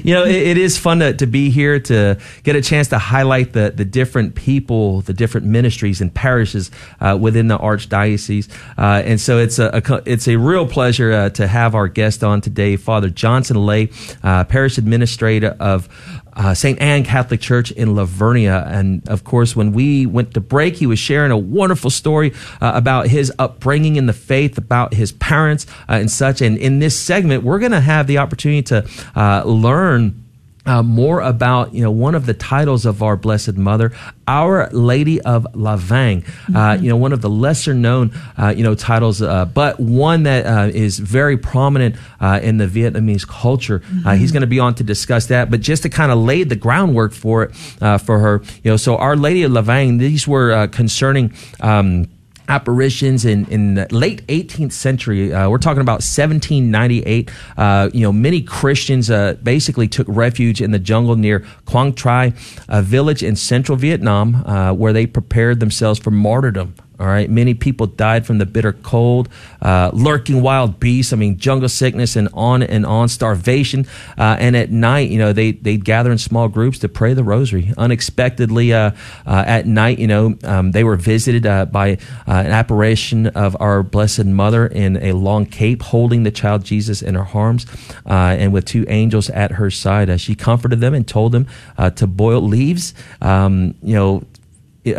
you know, it, it is fun to, to be here to get a chance to highlight the, the different people, the different ministries and parishes uh, within the archdiocese. Uh, and so it's a, a it's a real pleasure uh, to have our guest on today, Father Johnson Lay, uh, parish administrator of uh, St. Anne Catholic Church in La Vernia. And of course, when we went to break, he was sharing a wonderful story uh, about his upbringing in the faith, about his parents uh, and such. And in this segment, we're going to have the opportunity to uh, learn. Uh, more about you know one of the titles of our Blessed Mother, Our Lady of Lavang. Uh, you know one of the lesser known uh, you know titles, uh, but one that uh, is very prominent uh, in the Vietnamese culture. Uh, he's going to be on to discuss that, but just to kind of lay the groundwork for it uh, for her. You know, so Our Lady of Lavang. These were uh, concerning. Um, apparitions in, in the late 18th century. Uh, we're talking about 1798. Uh, you know, many Christians uh, basically took refuge in the jungle near Quang Tri, a village in central Vietnam, uh, where they prepared themselves for martyrdom. All right, many people died from the bitter cold, uh, lurking wild beasts. I mean, jungle sickness and on and on, starvation. Uh, and at night, you know, they they'd gather in small groups to pray the rosary. Unexpectedly, uh, uh at night, you know, um, they were visited uh, by uh, an apparition of our Blessed Mother in a long cape, holding the child Jesus in her arms, and with two angels at her side. she comforted them and told them to boil leaves. Um, you know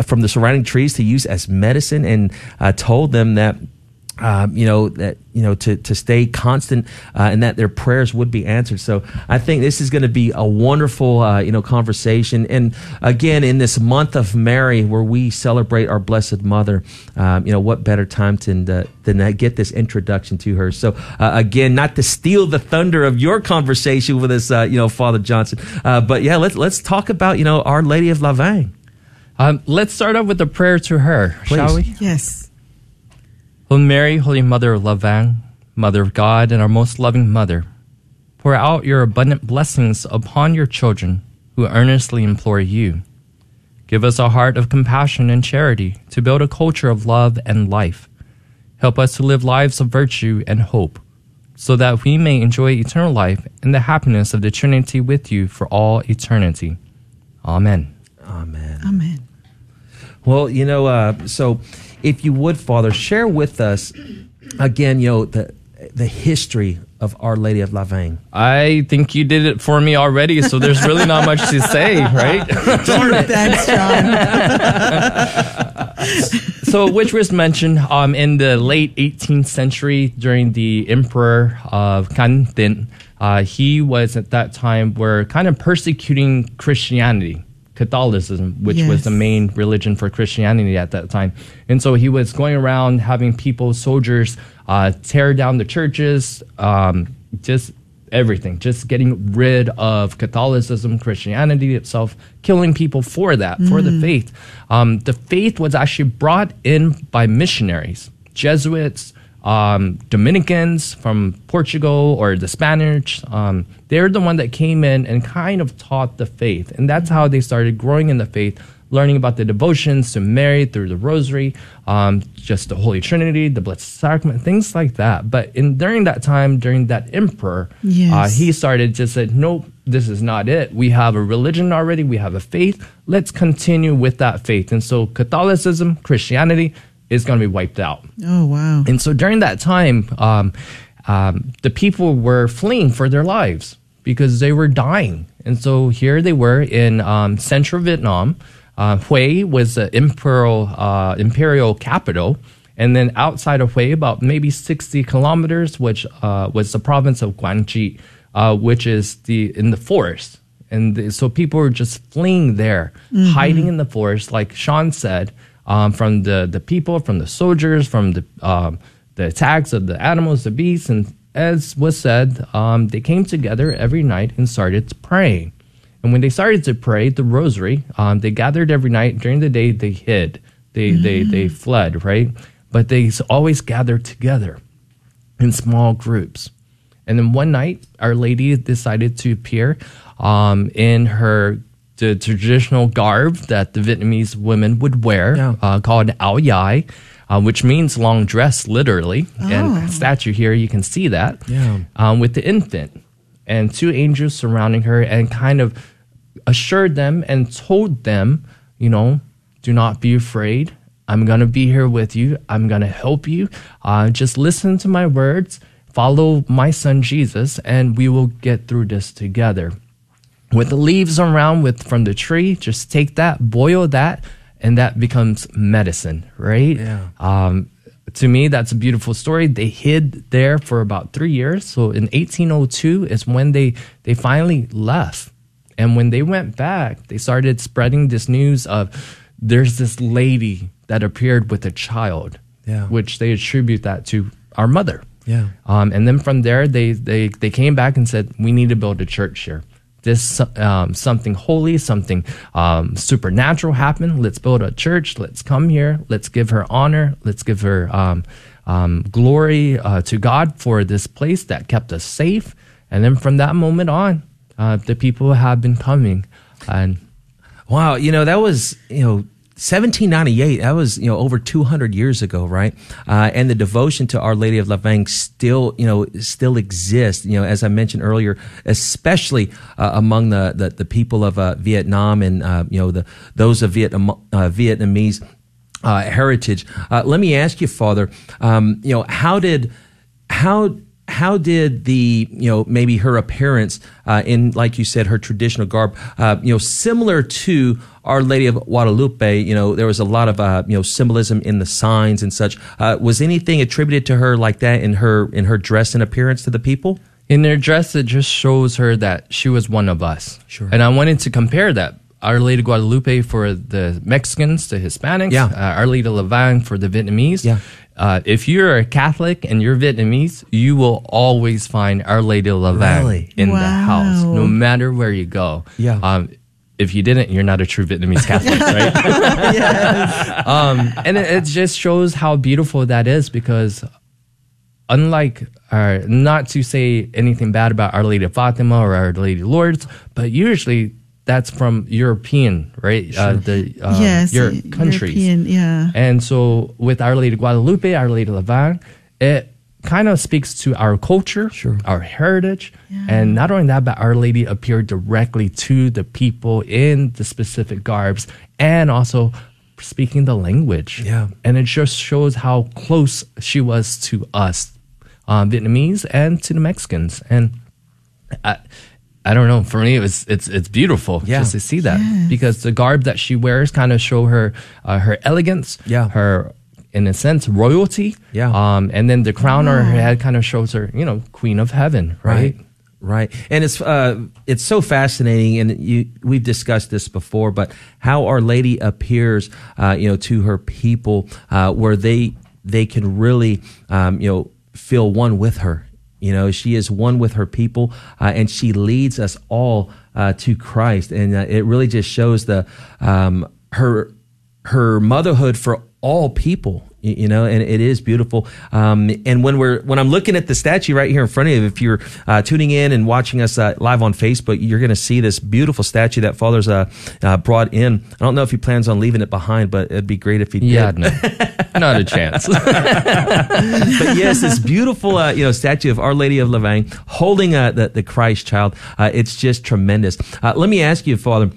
from the surrounding trees to use as medicine and uh, told them that um, you know that you know to to stay constant uh, and that their prayers would be answered. So I think this is going to be a wonderful uh, you know conversation. And again, in this month of Mary, where we celebrate our Blessed Mother, um, you know what better time to, uh, than to get this introduction to her. So uh, again, not to steal the thunder of your conversation with us, uh, you know, Father Johnson, uh, but yeah, let's let's talk about you know Our Lady of Lavang. Um, let's start off with a prayer to her, Please. shall we? Yes. Holy Mary, Holy Mother of Lavang, Mother of God, and our most loving Mother, pour out your abundant blessings upon your children who earnestly implore you. Give us a heart of compassion and charity to build a culture of love and life. Help us to live lives of virtue and hope, so that we may enjoy eternal life and the happiness of the Trinity with you for all eternity. Amen. Amen. Amen. Well, you know, uh, so if you would, Father, share with us again, you know, the the history of Our Lady of Lavang. I think you did it for me already, so there's really not much to say, right? Thanks, John. so, which was mentioned um, in the late 18th century during the Emperor of Kan Uh, he was at that time were kind of persecuting Christianity. Catholicism, which yes. was the main religion for Christianity at that time. And so he was going around having people, soldiers, uh, tear down the churches, um, just everything, just getting rid of Catholicism, Christianity itself, killing people for that, mm. for the mm. faith. Um, the faith was actually brought in by missionaries, Jesuits, um, Dominicans from Portugal or the Spanish. Um, they're the one that came in and kind of taught the faith, and that's how they started growing in the faith, learning about the devotions to Mary through the Rosary, um, just the Holy Trinity, the Blessed Sacrament, things like that. But in during that time, during that emperor, yes. uh, he started to said, nope. This is not it. We have a religion already. We have a faith. Let's continue with that faith. And so, Catholicism, Christianity, is going to be wiped out. Oh, wow. And so during that time, um, um, the people were fleeing for their lives because they were dying. And so here they were in um, central Vietnam. Uh, Hue was the imperial, uh, imperial capital. And then outside of Hue, about maybe 60 kilometers, which uh, was the province of Quang Tri, uh, which is the in the forest. And the, so people were just fleeing there, mm-hmm. hiding in the forest, like Shaun said um, from the, the people, from the soldiers, from the, um, the attacks of the animals, the beasts. And as was said, um, they came together every night and started to pray. And when they started to pray the rosary, um, they gathered every night. During the day, they hid, they, mm-hmm. they, they fled, right? But they always gathered together in small groups. And then one night, Our Lady decided to appear um, in her the traditional garb that the Vietnamese women would wear, yeah. uh, called ao dai, uh, which means long dress, literally. Oh. And statue here, you can see that. Yeah. Um, with the infant and two angels surrounding her, and kind of assured them and told them, you know, do not be afraid. I'm gonna be here with you. I'm gonna help you. Uh, just listen to my words. Follow my son Jesus, and we will get through this together with the leaves around with from the tree. Just take that, boil that, and that becomes medicine, right? Yeah. Um, to me, that's a beautiful story. They hid there for about three years. So in 1802 is when they they finally left, and when they went back, they started spreading this news of there's this lady that appeared with a child, yeah. which they attribute that to our mother. Yeah. Um, and then from there, they, they, they came back and said, we need to build a church here this um, something holy, something um, supernatural happen. Let's build a church. Let's come here. Let's give her honor. Let's give her um, um, glory uh, to God for this place that kept us safe. And then from that moment on, uh, the people have been coming. And wow, you know that was you know 1798 that was you know over 200 years ago right? Uh, and the devotion to our lady of lavang still you know still exists you know as i mentioned earlier especially uh, among the, the, the people of uh, vietnam and uh, you know the those of Vietnam, uh, vietnamese uh, heritage. Let me ask you father um, you know how did how how did the you know maybe her appearance uh, in like you said her traditional garb uh, you know similar to our lady of guadalupe you know there was a lot of uh, you know symbolism in the signs and such uh, was anything attributed to her like that in her in her dress and appearance to the people in her dress it just shows her that she was one of us Sure. and i wanted to compare that our Lady of Guadalupe for the Mexicans, the Hispanics, Yeah. uh, Our Lady of for the Vietnamese. Yeah. Uh, if you're a Catholic and you're Vietnamese, you will always find Our Lady of Lavang Really? in the house, no matter where you go. Yeah. Um, if you didn't, you're not a true Vietnamese Catholic, right? um, and it, it just shows how beautiful that is because unlike uh, not to say anything bad about Our Lady of Fatima or Our Lady of Lourdes, but usually that's from European, right? Uh, the uh, yes, Euro- y- countries. European, yeah. And so with Our Lady of Guadalupe, Our Lady of Lavang, it kind of speaks to our culture, Sure. our heritage. And not only that, but Our Lady appeared directly to the people in the specific garbs and also speaking the language. Yeah. And it just shows how close she was to us, um, Vietnamese, and to the Mexicans. And I, I don't know. For me, it was it's it's beautiful Yeah. just to see that because the garb that she wears kind of show her uh, her elegance, Yeah. her in a sense royalty, Yeah. Um, and then the crown on her head kind of shows her, you know, queen of heaven, right? Right. Right. And it's uh it's so fascinating and you we've discussed this before, but how Our Lady appears uh, you know, to her people, uh, where they they can really um, you know, feel one with her. You know, she is one with her people, uh, and she leads us all uh, to Christ, and uh, it really just shows the um, her her motherhood for all people you know and it is beautiful um, and when we're when i'm looking at the statue right here in front of you if you're uh, tuning in and watching us uh, live on facebook you're going to see this beautiful statue that father's uh, uh, brought in i don't know if he plans on leaving it behind but it'd be great if he Yeah, did no, not a chance. but yes, this beautiful, uh, you know, statue of Our Lady of Lavang holding uh, the the Christ child. Uh, it's just tremendous. Uh, let me ask you, Father.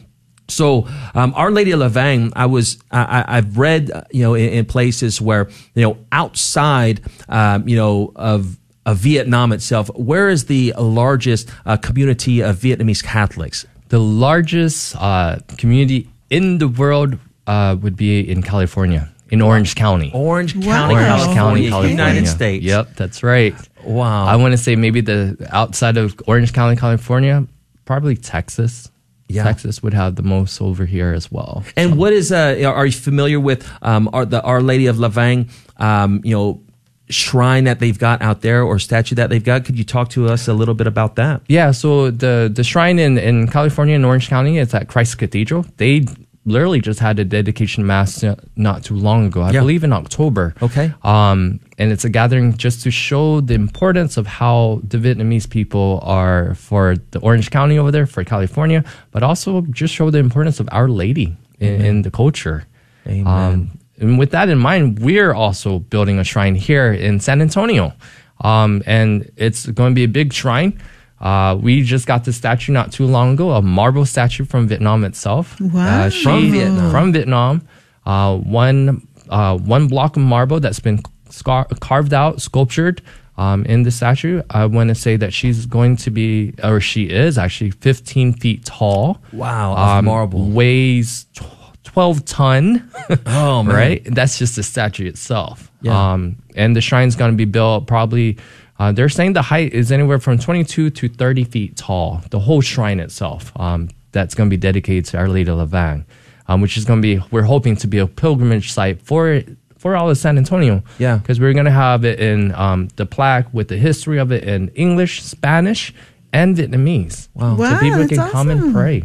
So, um, Our Lady of Lavang, I was, I, I- I've read, uh, you know, in, in places where, you know, outside, um, you know, of, of Vietnam itself, where is the largest uh, community of Vietnamese Catholics? the largest uh, community in the world uh, would be in California, in Orange County. Orange Wow. County, Orange California, County, California. United States. Yep, that's right. Wow. I want to say maybe the outside of Orange County, California, probably Texas. Yeah. Texas would have the most over here as well. And what is uh are you familiar with um our, the Our Lady of Lavang um you know shrine that they've got out there or statue that they've got? Could you talk to us a little bit about that? Yeah, so the the shrine in, in California in Orange County it's at Christ Cathedral. They literally just had a dedication mass uh, not too long ago. I Yeah. believe in October. Okay. Um, and it's a gathering just to show the importance of how the Vietnamese people are for the Orange County over there, for California, but also just show the importance of Our Lady in, in the culture. Amen. Um, and with that in mind, we're also building a shrine here in San Antonio. Um, and it's going to be a big shrine. Uh, we just got the statue not too long ago, a marble statue from Vietnam itself. Wow. Uh, she- From Vietnam. From Vietnam. Uh, one, uh, one block of marble that's been scar- carved out, sculptured um, in the statue. I want to say that she's going to be, or she is actually 15 feet tall. Wow, of marble. Weighs tw- 12 ton. Oh man. right? That's just the statue itself. Yeah. Um, and the shrine's going to be built probably. Uh, they're saying the height is anywhere from 22 to 30 feet tall. The whole shrine itself. Um, that's going to be dedicated to Our Lady of Lavang, um, which is going to be. We're hoping to be a pilgrimage site for for all of San Antonio. Yeah. because we're going to have it in um, the plaque with the history of it in English, Spanish, and Vietnamese. Wow. Wow, so people that's can come and pray.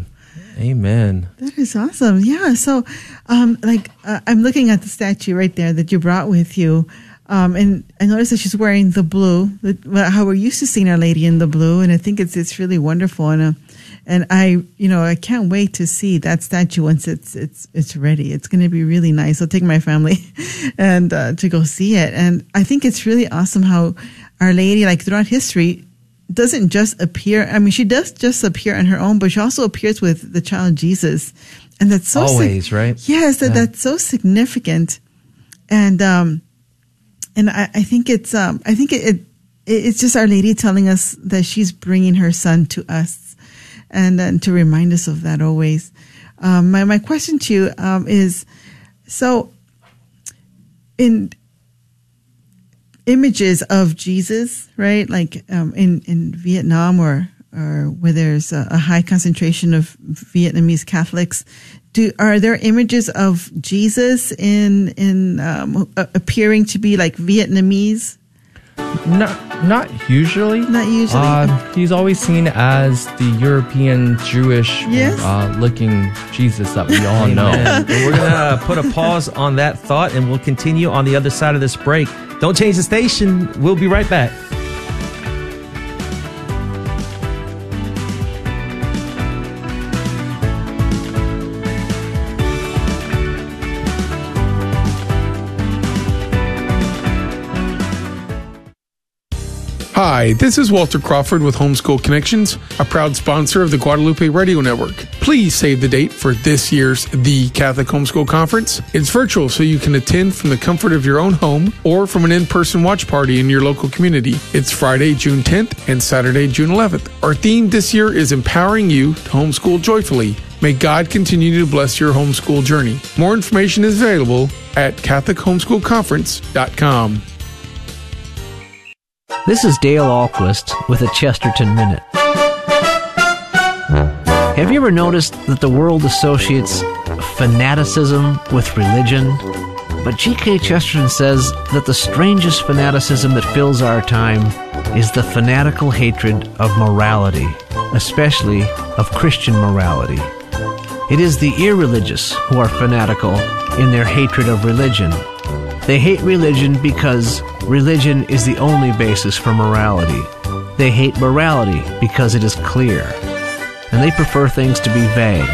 Amen. That is awesome. Yeah. So, um, like, uh, I'm looking at the statue right there that you brought with you. Um, and I noticed that she's wearing the blue, the, how we're used to seeing Our Lady in the blue. And I think it's, it's really wonderful. And, uh, and I, you know, I can't wait to see that statue once it's it's it's ready. It's going to be really nice. I'll take my family and uh, to go see it. And I think it's really awesome how Our Lady, like throughout history, doesn't just appear. I mean, she does just appear on her own, but she also appears with the child Jesus, and that's so sig- Always, right? Yes, that, Yeah. that's so significant, and um, and I, I think it's um, I think it, it it's just Our Lady telling us that she's bringing her son to us, and and to remind us of that always. Um, my my question to you um, is, so in images of Jesus, right? Like um, in in Vietnam or or where there's a, a high concentration of Vietnamese Catholics, do are there images of Jesus in in um, appearing to be like Vietnamese? Not not usually. Not usually. Um, he's always seen as the European Jewish Yes. uh, looking Jesus that we all know. We're going to put a pause on that thought and we'll continue on the other side of this break. Don't change the station. We'll be right back. Hi, this is Walter Crawford with Homeschool Connections, a proud sponsor of the Guadalupe Radio Network. Please save the date for this year's The Catholic Homeschool Conference. It's virtual, so you can attend from the comfort of your own home or from an in person watch party in your local community. It's Friday, June 10th and Saturday, June 11th. Our theme this year is empowering you to homeschool joyfully. May God continue to bless your homeschool journey. More information is available at CatholicHomeschoolConference.com. This is Dale Ahlquist with a Chesterton Minute. Have you ever noticed that the world associates fanaticism with religion? But G.K. Chesterton says that the strangest fanaticism that fills our time is the fanatical hatred of morality, especially of Christian morality. It is the irreligious who are fanatical in their hatred of religion. They hate religion because religion is the only basis for morality. They hate morality because it is clear. And they prefer things to be vague,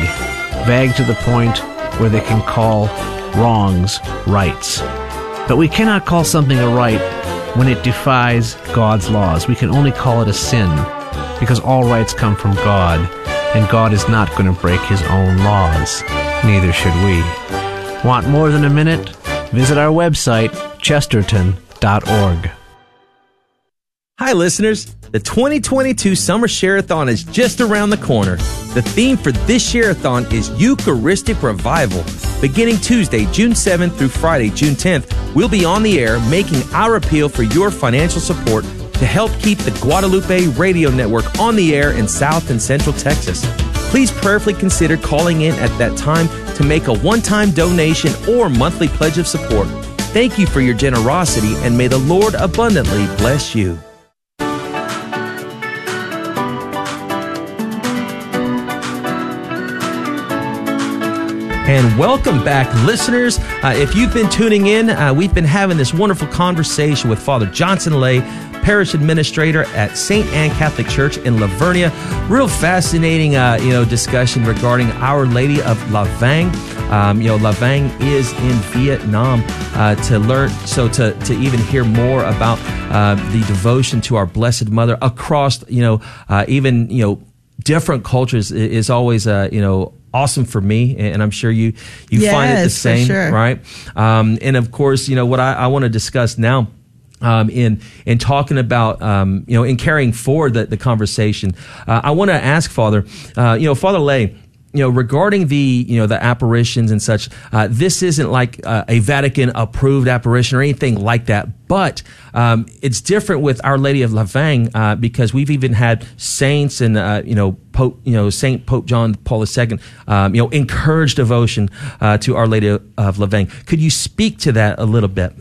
vague to the point where they can call wrongs rights. But we cannot call something a right when it defies God's laws. We can only call it a sin because all rights come from God, and God is not going to break his own laws. Neither should we. Want more than a minute? Visit our website, chesterton.org. Hi, listeners. The 2022 Summer Share-a-thon is just around the corner. The theme for this Share-a-thon is Eucharistic Revival. Beginning Tuesday, June 7th through Friday, June 10th, we'll be on the air making our appeal for your financial support to help keep the Guadalupe Radio Network on the air in South and Central Texas. Please prayerfully consider calling in at that time to make a one-time donation or monthly pledge of support. Thank you for your generosity and may the Lord abundantly bless you. And welcome back, listeners. Uh, if you've been tuning in, uh, we've been having this wonderful conversation with Father Johnson Lay, parish administrator at St. Anne Catholic Church in La Vernia. Real fascinating, uh, you know, discussion regarding Our Lady of Lavang. Um, you know, Lavang is in Vietnam. Uh, to learn, so to to even hear more about uh, the devotion to our Blessed Mother across, you know, uh, even you know different cultures is always uh, you know awesome for me and i'm sure you you find it the same sure. right um, and of course you know what i, I want to discuss now um, in in talking about um, you know in carrying forward the, the conversation. Uh, i want to ask father uh, you know father lay you know regarding the you know the apparitions and such uh, this isn't like uh, a vatican approved apparition or anything like that but um, it's different with our lady of lavang uh, because we've even had saints and uh, you know pope you know saint pope john paul ii um, you know encourage devotion uh, to our lady of lavang. Could you speak to that a little bit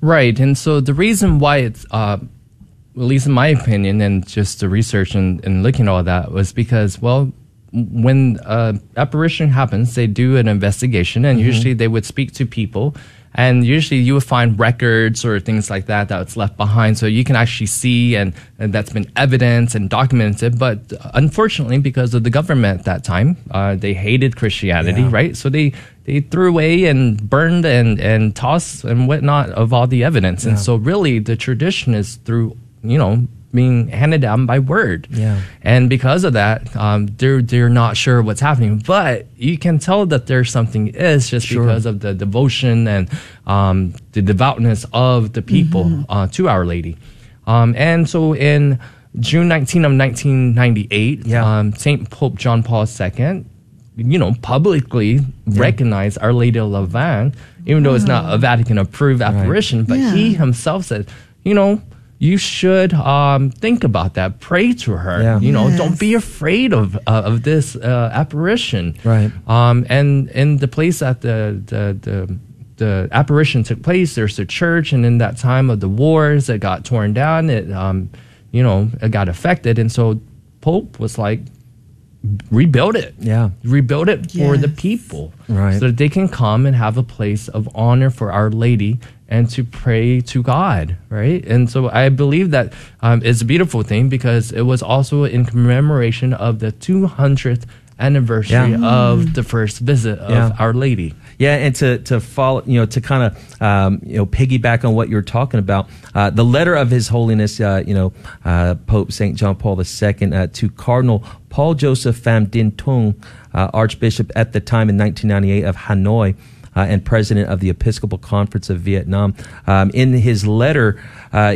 Right, and so the reason why it's, uh, at least in my opinion, and just the research and, and looking at all that, was because, well, when uh, apparition happens, they do an investigation, and usually they would speak to people and usually you would find records or things like that that's left behind, so you can actually see and, and that's been evidence and documented. But unfortunately, because of the government at that time, uh, they hated Christianity, Yeah. right? So they they threw away and burned and and tossed and whatnot of all the evidence, and so really the tradition is through you know being handed down by word. Yeah. And because of that, um, they're they're not sure what's happening, but you can tell that there's something is just Sure. because of the devotion and um, the devoutness of the people uh, to Our Lady. Um, and so in June 19 of 1998, Yeah. um, Saint Pope John Paul II, you know, publicly recognize Our Lady of Lavang, even though it's not a Vatican approved apparition, but Yeah. he himself said, you know. You should um, think about that. Pray to her. Yeah. You know, Yes. don't be afraid of uh, of this uh, apparition. Right. Um, and in the place that the, the the the apparition took place, there's a church, and in that time of the wars, it got torn down. It um, you know, it got affected, and so Pope was like, rebuild it. Yeah. rebuild it for the people, Right. So that they can come and have a place of honor for Our Lady and to pray to God, right? And so I believe that um, it's a beautiful thing because it was also in commemoration of the 200th anniversary Yeah. of the first visit of Yeah. Our Lady. Yeah, and to to follow, you know, to kind of um, you know piggyback on what you're talking about, uh, the letter of His Holiness, uh, you know, uh, Pope Saint John Paul II uh, to Cardinal Paul Joseph Pham Dinh Tung, uh, Archbishop at the time in 1998 of Hanoi. Uh, and president of the Episcopal Conference of Vietnam. Um, in his letter,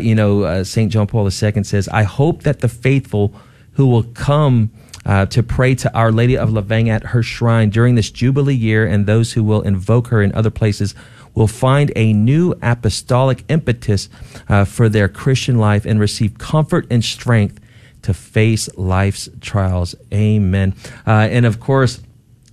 you know, St. John Paul II says, I hope that the faithful who will come uh, to pray to Our Lady of Lavang at her shrine during this Jubilee year, and those who will invoke her in other places will find a new apostolic impetus uh, for their Christian life and receive comfort and strength to face life's trials. Amen. Uh, and of course,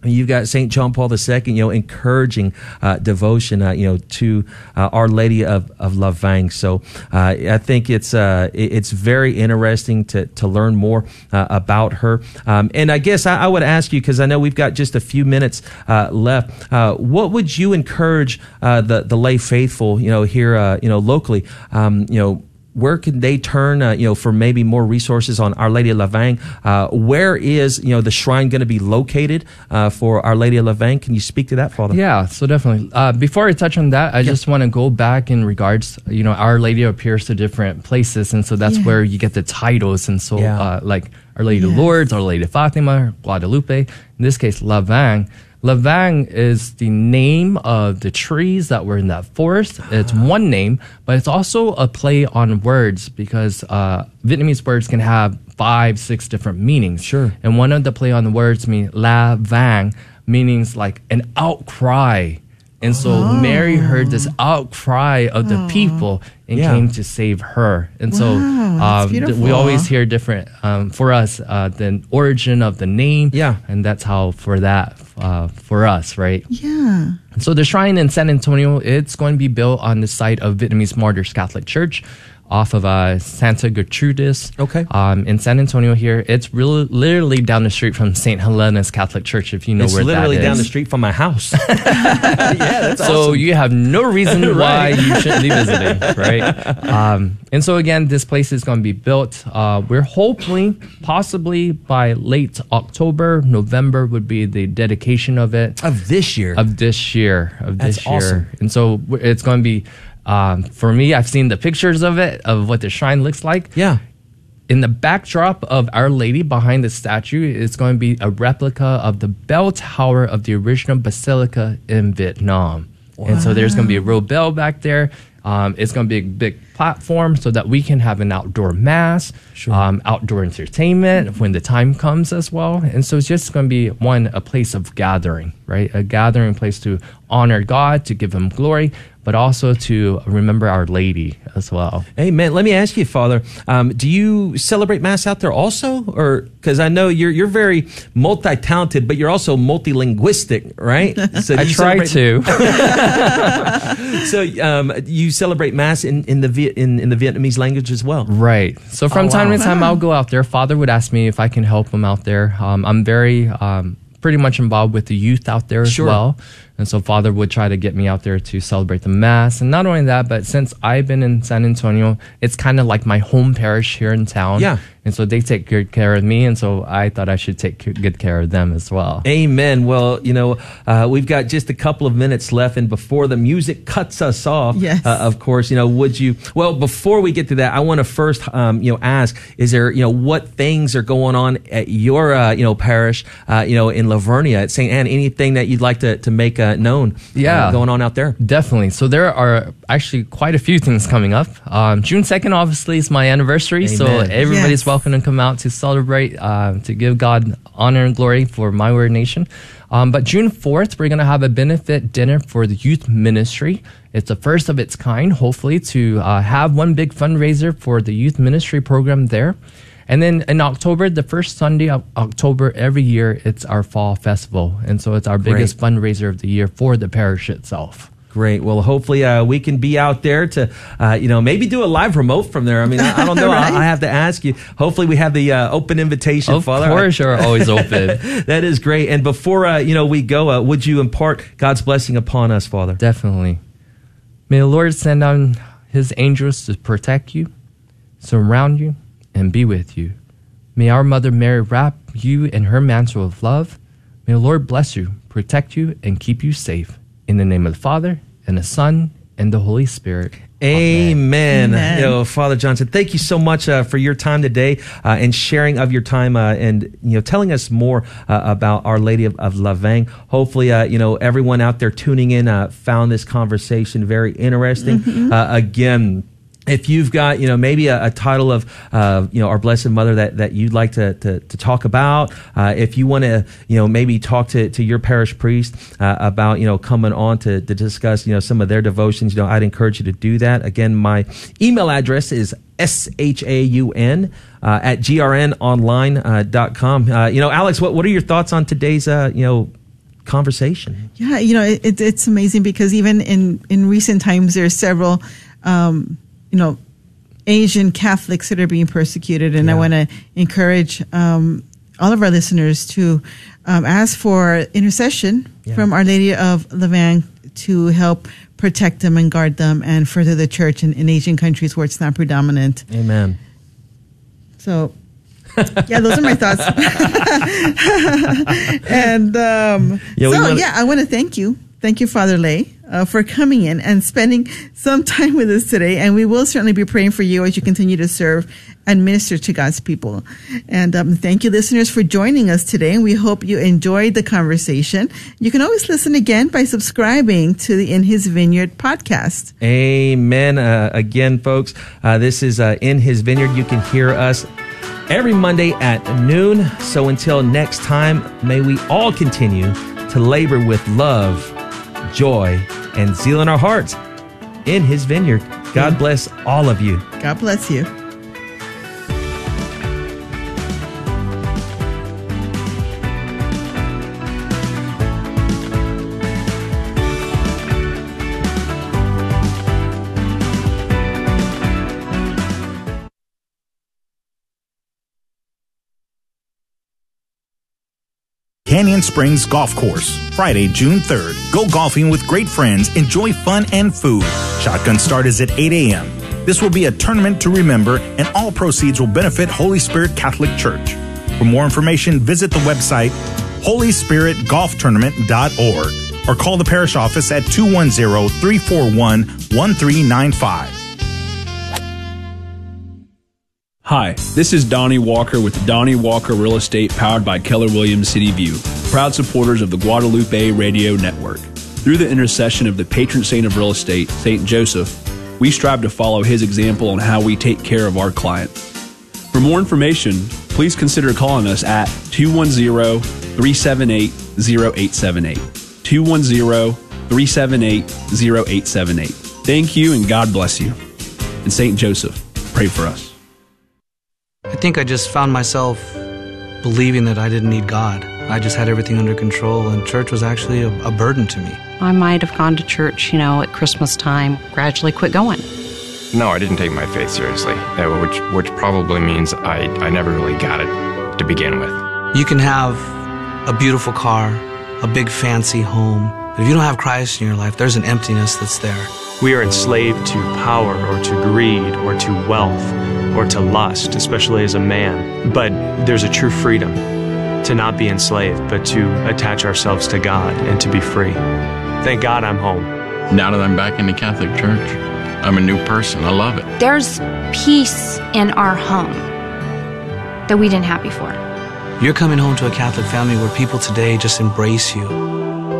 You've got Saint John Paul II, you know, encouraging uh, devotion, uh, you know, to uh, Our Lady of of Lavang. So uh, I think it's uh, it's very interesting to to learn more uh, about her. Um, and I guess I, I would ask you because I know we've got just a few minutes uh, left. Uh, what would you encourage uh, the the lay faithful, you know, here, uh, you know, locally, um, you know? Where can they turn, uh, you know, for maybe more resources on Our Lady of Lavang? Uh, where is, you know, the shrine going to be located uh, for Our Lady of Lavang? Can you speak to that, Father? Yeah, so definitely. Uh, before I touch on that, I just want to go back in regards, you know, Our Lady appears to different places, and so that's Yeah. where you get the titles. And so, Yeah. uh, like Our Lady of Yes. Lourdes, Our Lady of Fatima, Guadalupe, in this case, Lavang. Lavang is the name of the trees that were in that forest. It's one name, but it's also a play on words because uh, Vietnamese words can have five, six different meanings. Sure. And one of the play on the words mean La Vang, meanings like an outcry. And so Mary heard this outcry of the people and Yeah. came to save her. And so Wow, that's um, th- we always hear different, um, for us, uh, the origin of the name. Yeah. And that's how for that, uh, for us, right? Yeah. So the shrine in San Antonio, it's going to be built on the site of Vietnamese Martyrs Catholic Church off of uh, Santa Gertrudis. Okay. Um, in San Antonio here, it's really literally down the street from St. Helena's Catholic Church, if you know where it's where literally down the street from my house. yeah, that's awesome. so awesome. you have no reason why you shouldn't be visiting, right? Um, and so again, this place is going to be built. Uh, we're hoping, possibly by late October, November would be the dedication of it of this year. of this year of That's this year awesome. and so it's going to be um, for me i've seen the pictures of it of what the shrine looks like yeah. in the backdrop of our lady behind the statue is going to be a replica of the bell tower of the original basilica in vietnam Wow. and so there's going to be a real bell back there um, it's going to be a big platform so that we can have an outdoor mass, um, outdoor entertainment when the time comes as well. And so it's just going to be one, a place of gathering, right? A gathering place to honor God, to give Him glory, but also to remember Our Lady as well. Amen. Let me ask you, Father, um, do you celebrate Mass out there also? Or, because I know you're, you're very multi talented, but you're also multilinguistic, right? So I try to. So um, you celebrate Mass in, in, the Viet, in, in the Vietnamese language as well? Right. So from Oh, time wow. to time, I'll go out there. Father would ask me if I can help him out there. Um, I'm very um, pretty much involved with the youth out there as Sure. well. And so Father would try to get me out there to celebrate the Mass. And not only that, but since I've been in San Antonio, it's kind of like my home parish here in town. Yeah. And so they take good care of me. And so I thought I should take good care of them as well. Amen. Well, you know, uh, we've got just a couple of minutes left, and before the music cuts us off, Yes. uh, of course, you know, would you? Well, before we get to that, I want to first, um, you know, ask: Is there, you know, what things are going on at your, uh, you know, parish, uh, you know, in La Vernia at St. Anne? Anything that you'd like to to make uh, known? uh, Yeah. going on out there. Definitely. So there are actually quite a few things coming up. Um, June 2nd, obviously, is my anniversary. So everybody's Yes. welcome to come out to celebrate, uh, to give God honor and glory for my ordination. Um, but June 4th, we're going to have a benefit dinner for the youth ministry. It's the first of its kind, hopefully, to uh, have one big fundraiser for the youth ministry program there. And then in October, the first Sunday of October every year, it's our fall festival. And so it's our biggest fundraiser of the year for the parish itself. Great. Well, hopefully uh, we can be out there to, uh, you know, maybe do a live remote from there. I mean, I, I don't know. Right. I, I have to ask you. Hopefully, we have the uh, open invitation, Of Father. course, you're always open. that is great. And before uh, you know we go, uh, would you impart God's blessing upon us, Father? Definitely. May the Lord send down his angels to protect you, surround you, and be with you. May our Mother Mary wrap you in her mantle of love. May the Lord bless you, protect you, and keep you safe. In the name of the Father, and the Son, and the Holy Spirit. Amen. Amen. You know, Father Johnson, thank you so much uh, for your time today uh, and sharing of your time uh, and you know telling us more uh, about Our Lady of, of Lavang. Hopefully, uh, you know everyone out there tuning in uh, found this conversation very interesting. Uh, again. If you've got, you know, maybe a, a title of, uh, you know, our Blessed Mother that, that you'd like to, to, to talk about, uh, if you want to, you know, maybe talk to, to your parish priest uh, about, you know, coming on to, to discuss, you know, some of their devotions, you know, I'd encourage you to do that. Again, my email address is S-H-A-U-N uh, at grnonline uh. Uh, you know, Alex, what, what are your thoughts on today's, uh, you know, conversation? Yeah, you know, it, it, it's amazing because even in, in recent times, there are several, um, you know, Asian Catholics that are being persecuted. And I want to encourage um, all of our listeners to um, ask for intercession Yeah. from Our Lady of Lavang to help protect them and guard them and further the church in, in Asian countries where it's not predominant. Amen. So, yeah, those are my thoughts. and um, Yeah, so, wanna- yeah, I want to thank you. Thank you, Father Lay, uh, for coming in and spending some time with us today. And we will certainly be praying for you as you continue to serve and minister to God's people. And um, thank you, listeners, for joining us today. And we hope you enjoyed the conversation. You can always listen again by subscribing to the In His Vineyard podcast. Amen. Uh, again, folks, uh, this is uh, In His Vineyard. You can hear us every Monday at noon. So until next time, may we all continue to labor with love, joy, and zeal in our hearts in His Vineyard. God mm-hmm. bless all of you. God bless you. Canyon Springs Golf Course, Friday, June 3rd. Go golfing with great friends, enjoy fun and food. Shotgun start is at 8 a.m. This will be a tournament to remember, and all proceeds will benefit Holy Spirit Catholic Church. For more information, visit the website holyspiritgolftournament.org or call the parish office at 210 341 1395. Hi, this is Donnie Walker with Donnie Walker Real Estate powered by Keller Williams City View, proud supporters of the Guadalupe Radio Network. Through the intercession of the patron saint of real estate, St. Joseph, we strive to follow his example on how we take care of our clients. For more information, please consider calling us at 210 378 0878. 210 378 0878. Thank you and God bless you. And St. Joseph, pray for us. I think I just found myself believing that I didn't need God. I just had everything under control, and church was actually a, a burden to me. I might have gone to church, you know, at Christmas time, gradually quit going. No, I didn't take my faith seriously, uh, which which probably means I, I never really got it to begin with. You can have a beautiful car, a big fancy home, But if you don't have Christ in your life, there's an emptiness that's there. We are enslaved to power or to greed or to wealth or to lust, especially as a man. But there's a true freedom to not be enslaved, but to attach ourselves to God and to be free. Thank God I'm home. Now that I'm back in the Catholic Church, I'm a new person. I love it. There's peace in our home that we didn't have before. You're coming home to a Catholic family where people today just embrace you.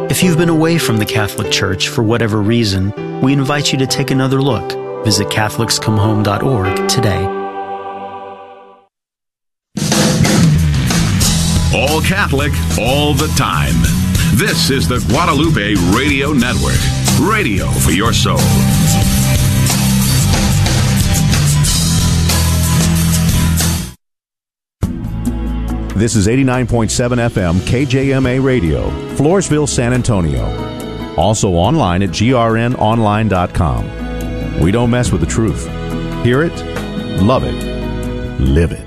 If you've been away from the Catholic Church for whatever reason, we invite you to take another look. Visit CatholicsComeHome.org today. All Catholic, all the time. This is the Guadalupe Radio Network. Radio for your soul. This is 89.7 FM KJMA Radio, Floresville, San Antonio. Also online at grnonline.com. We don't mess with the truth. Hear it, love it, live it.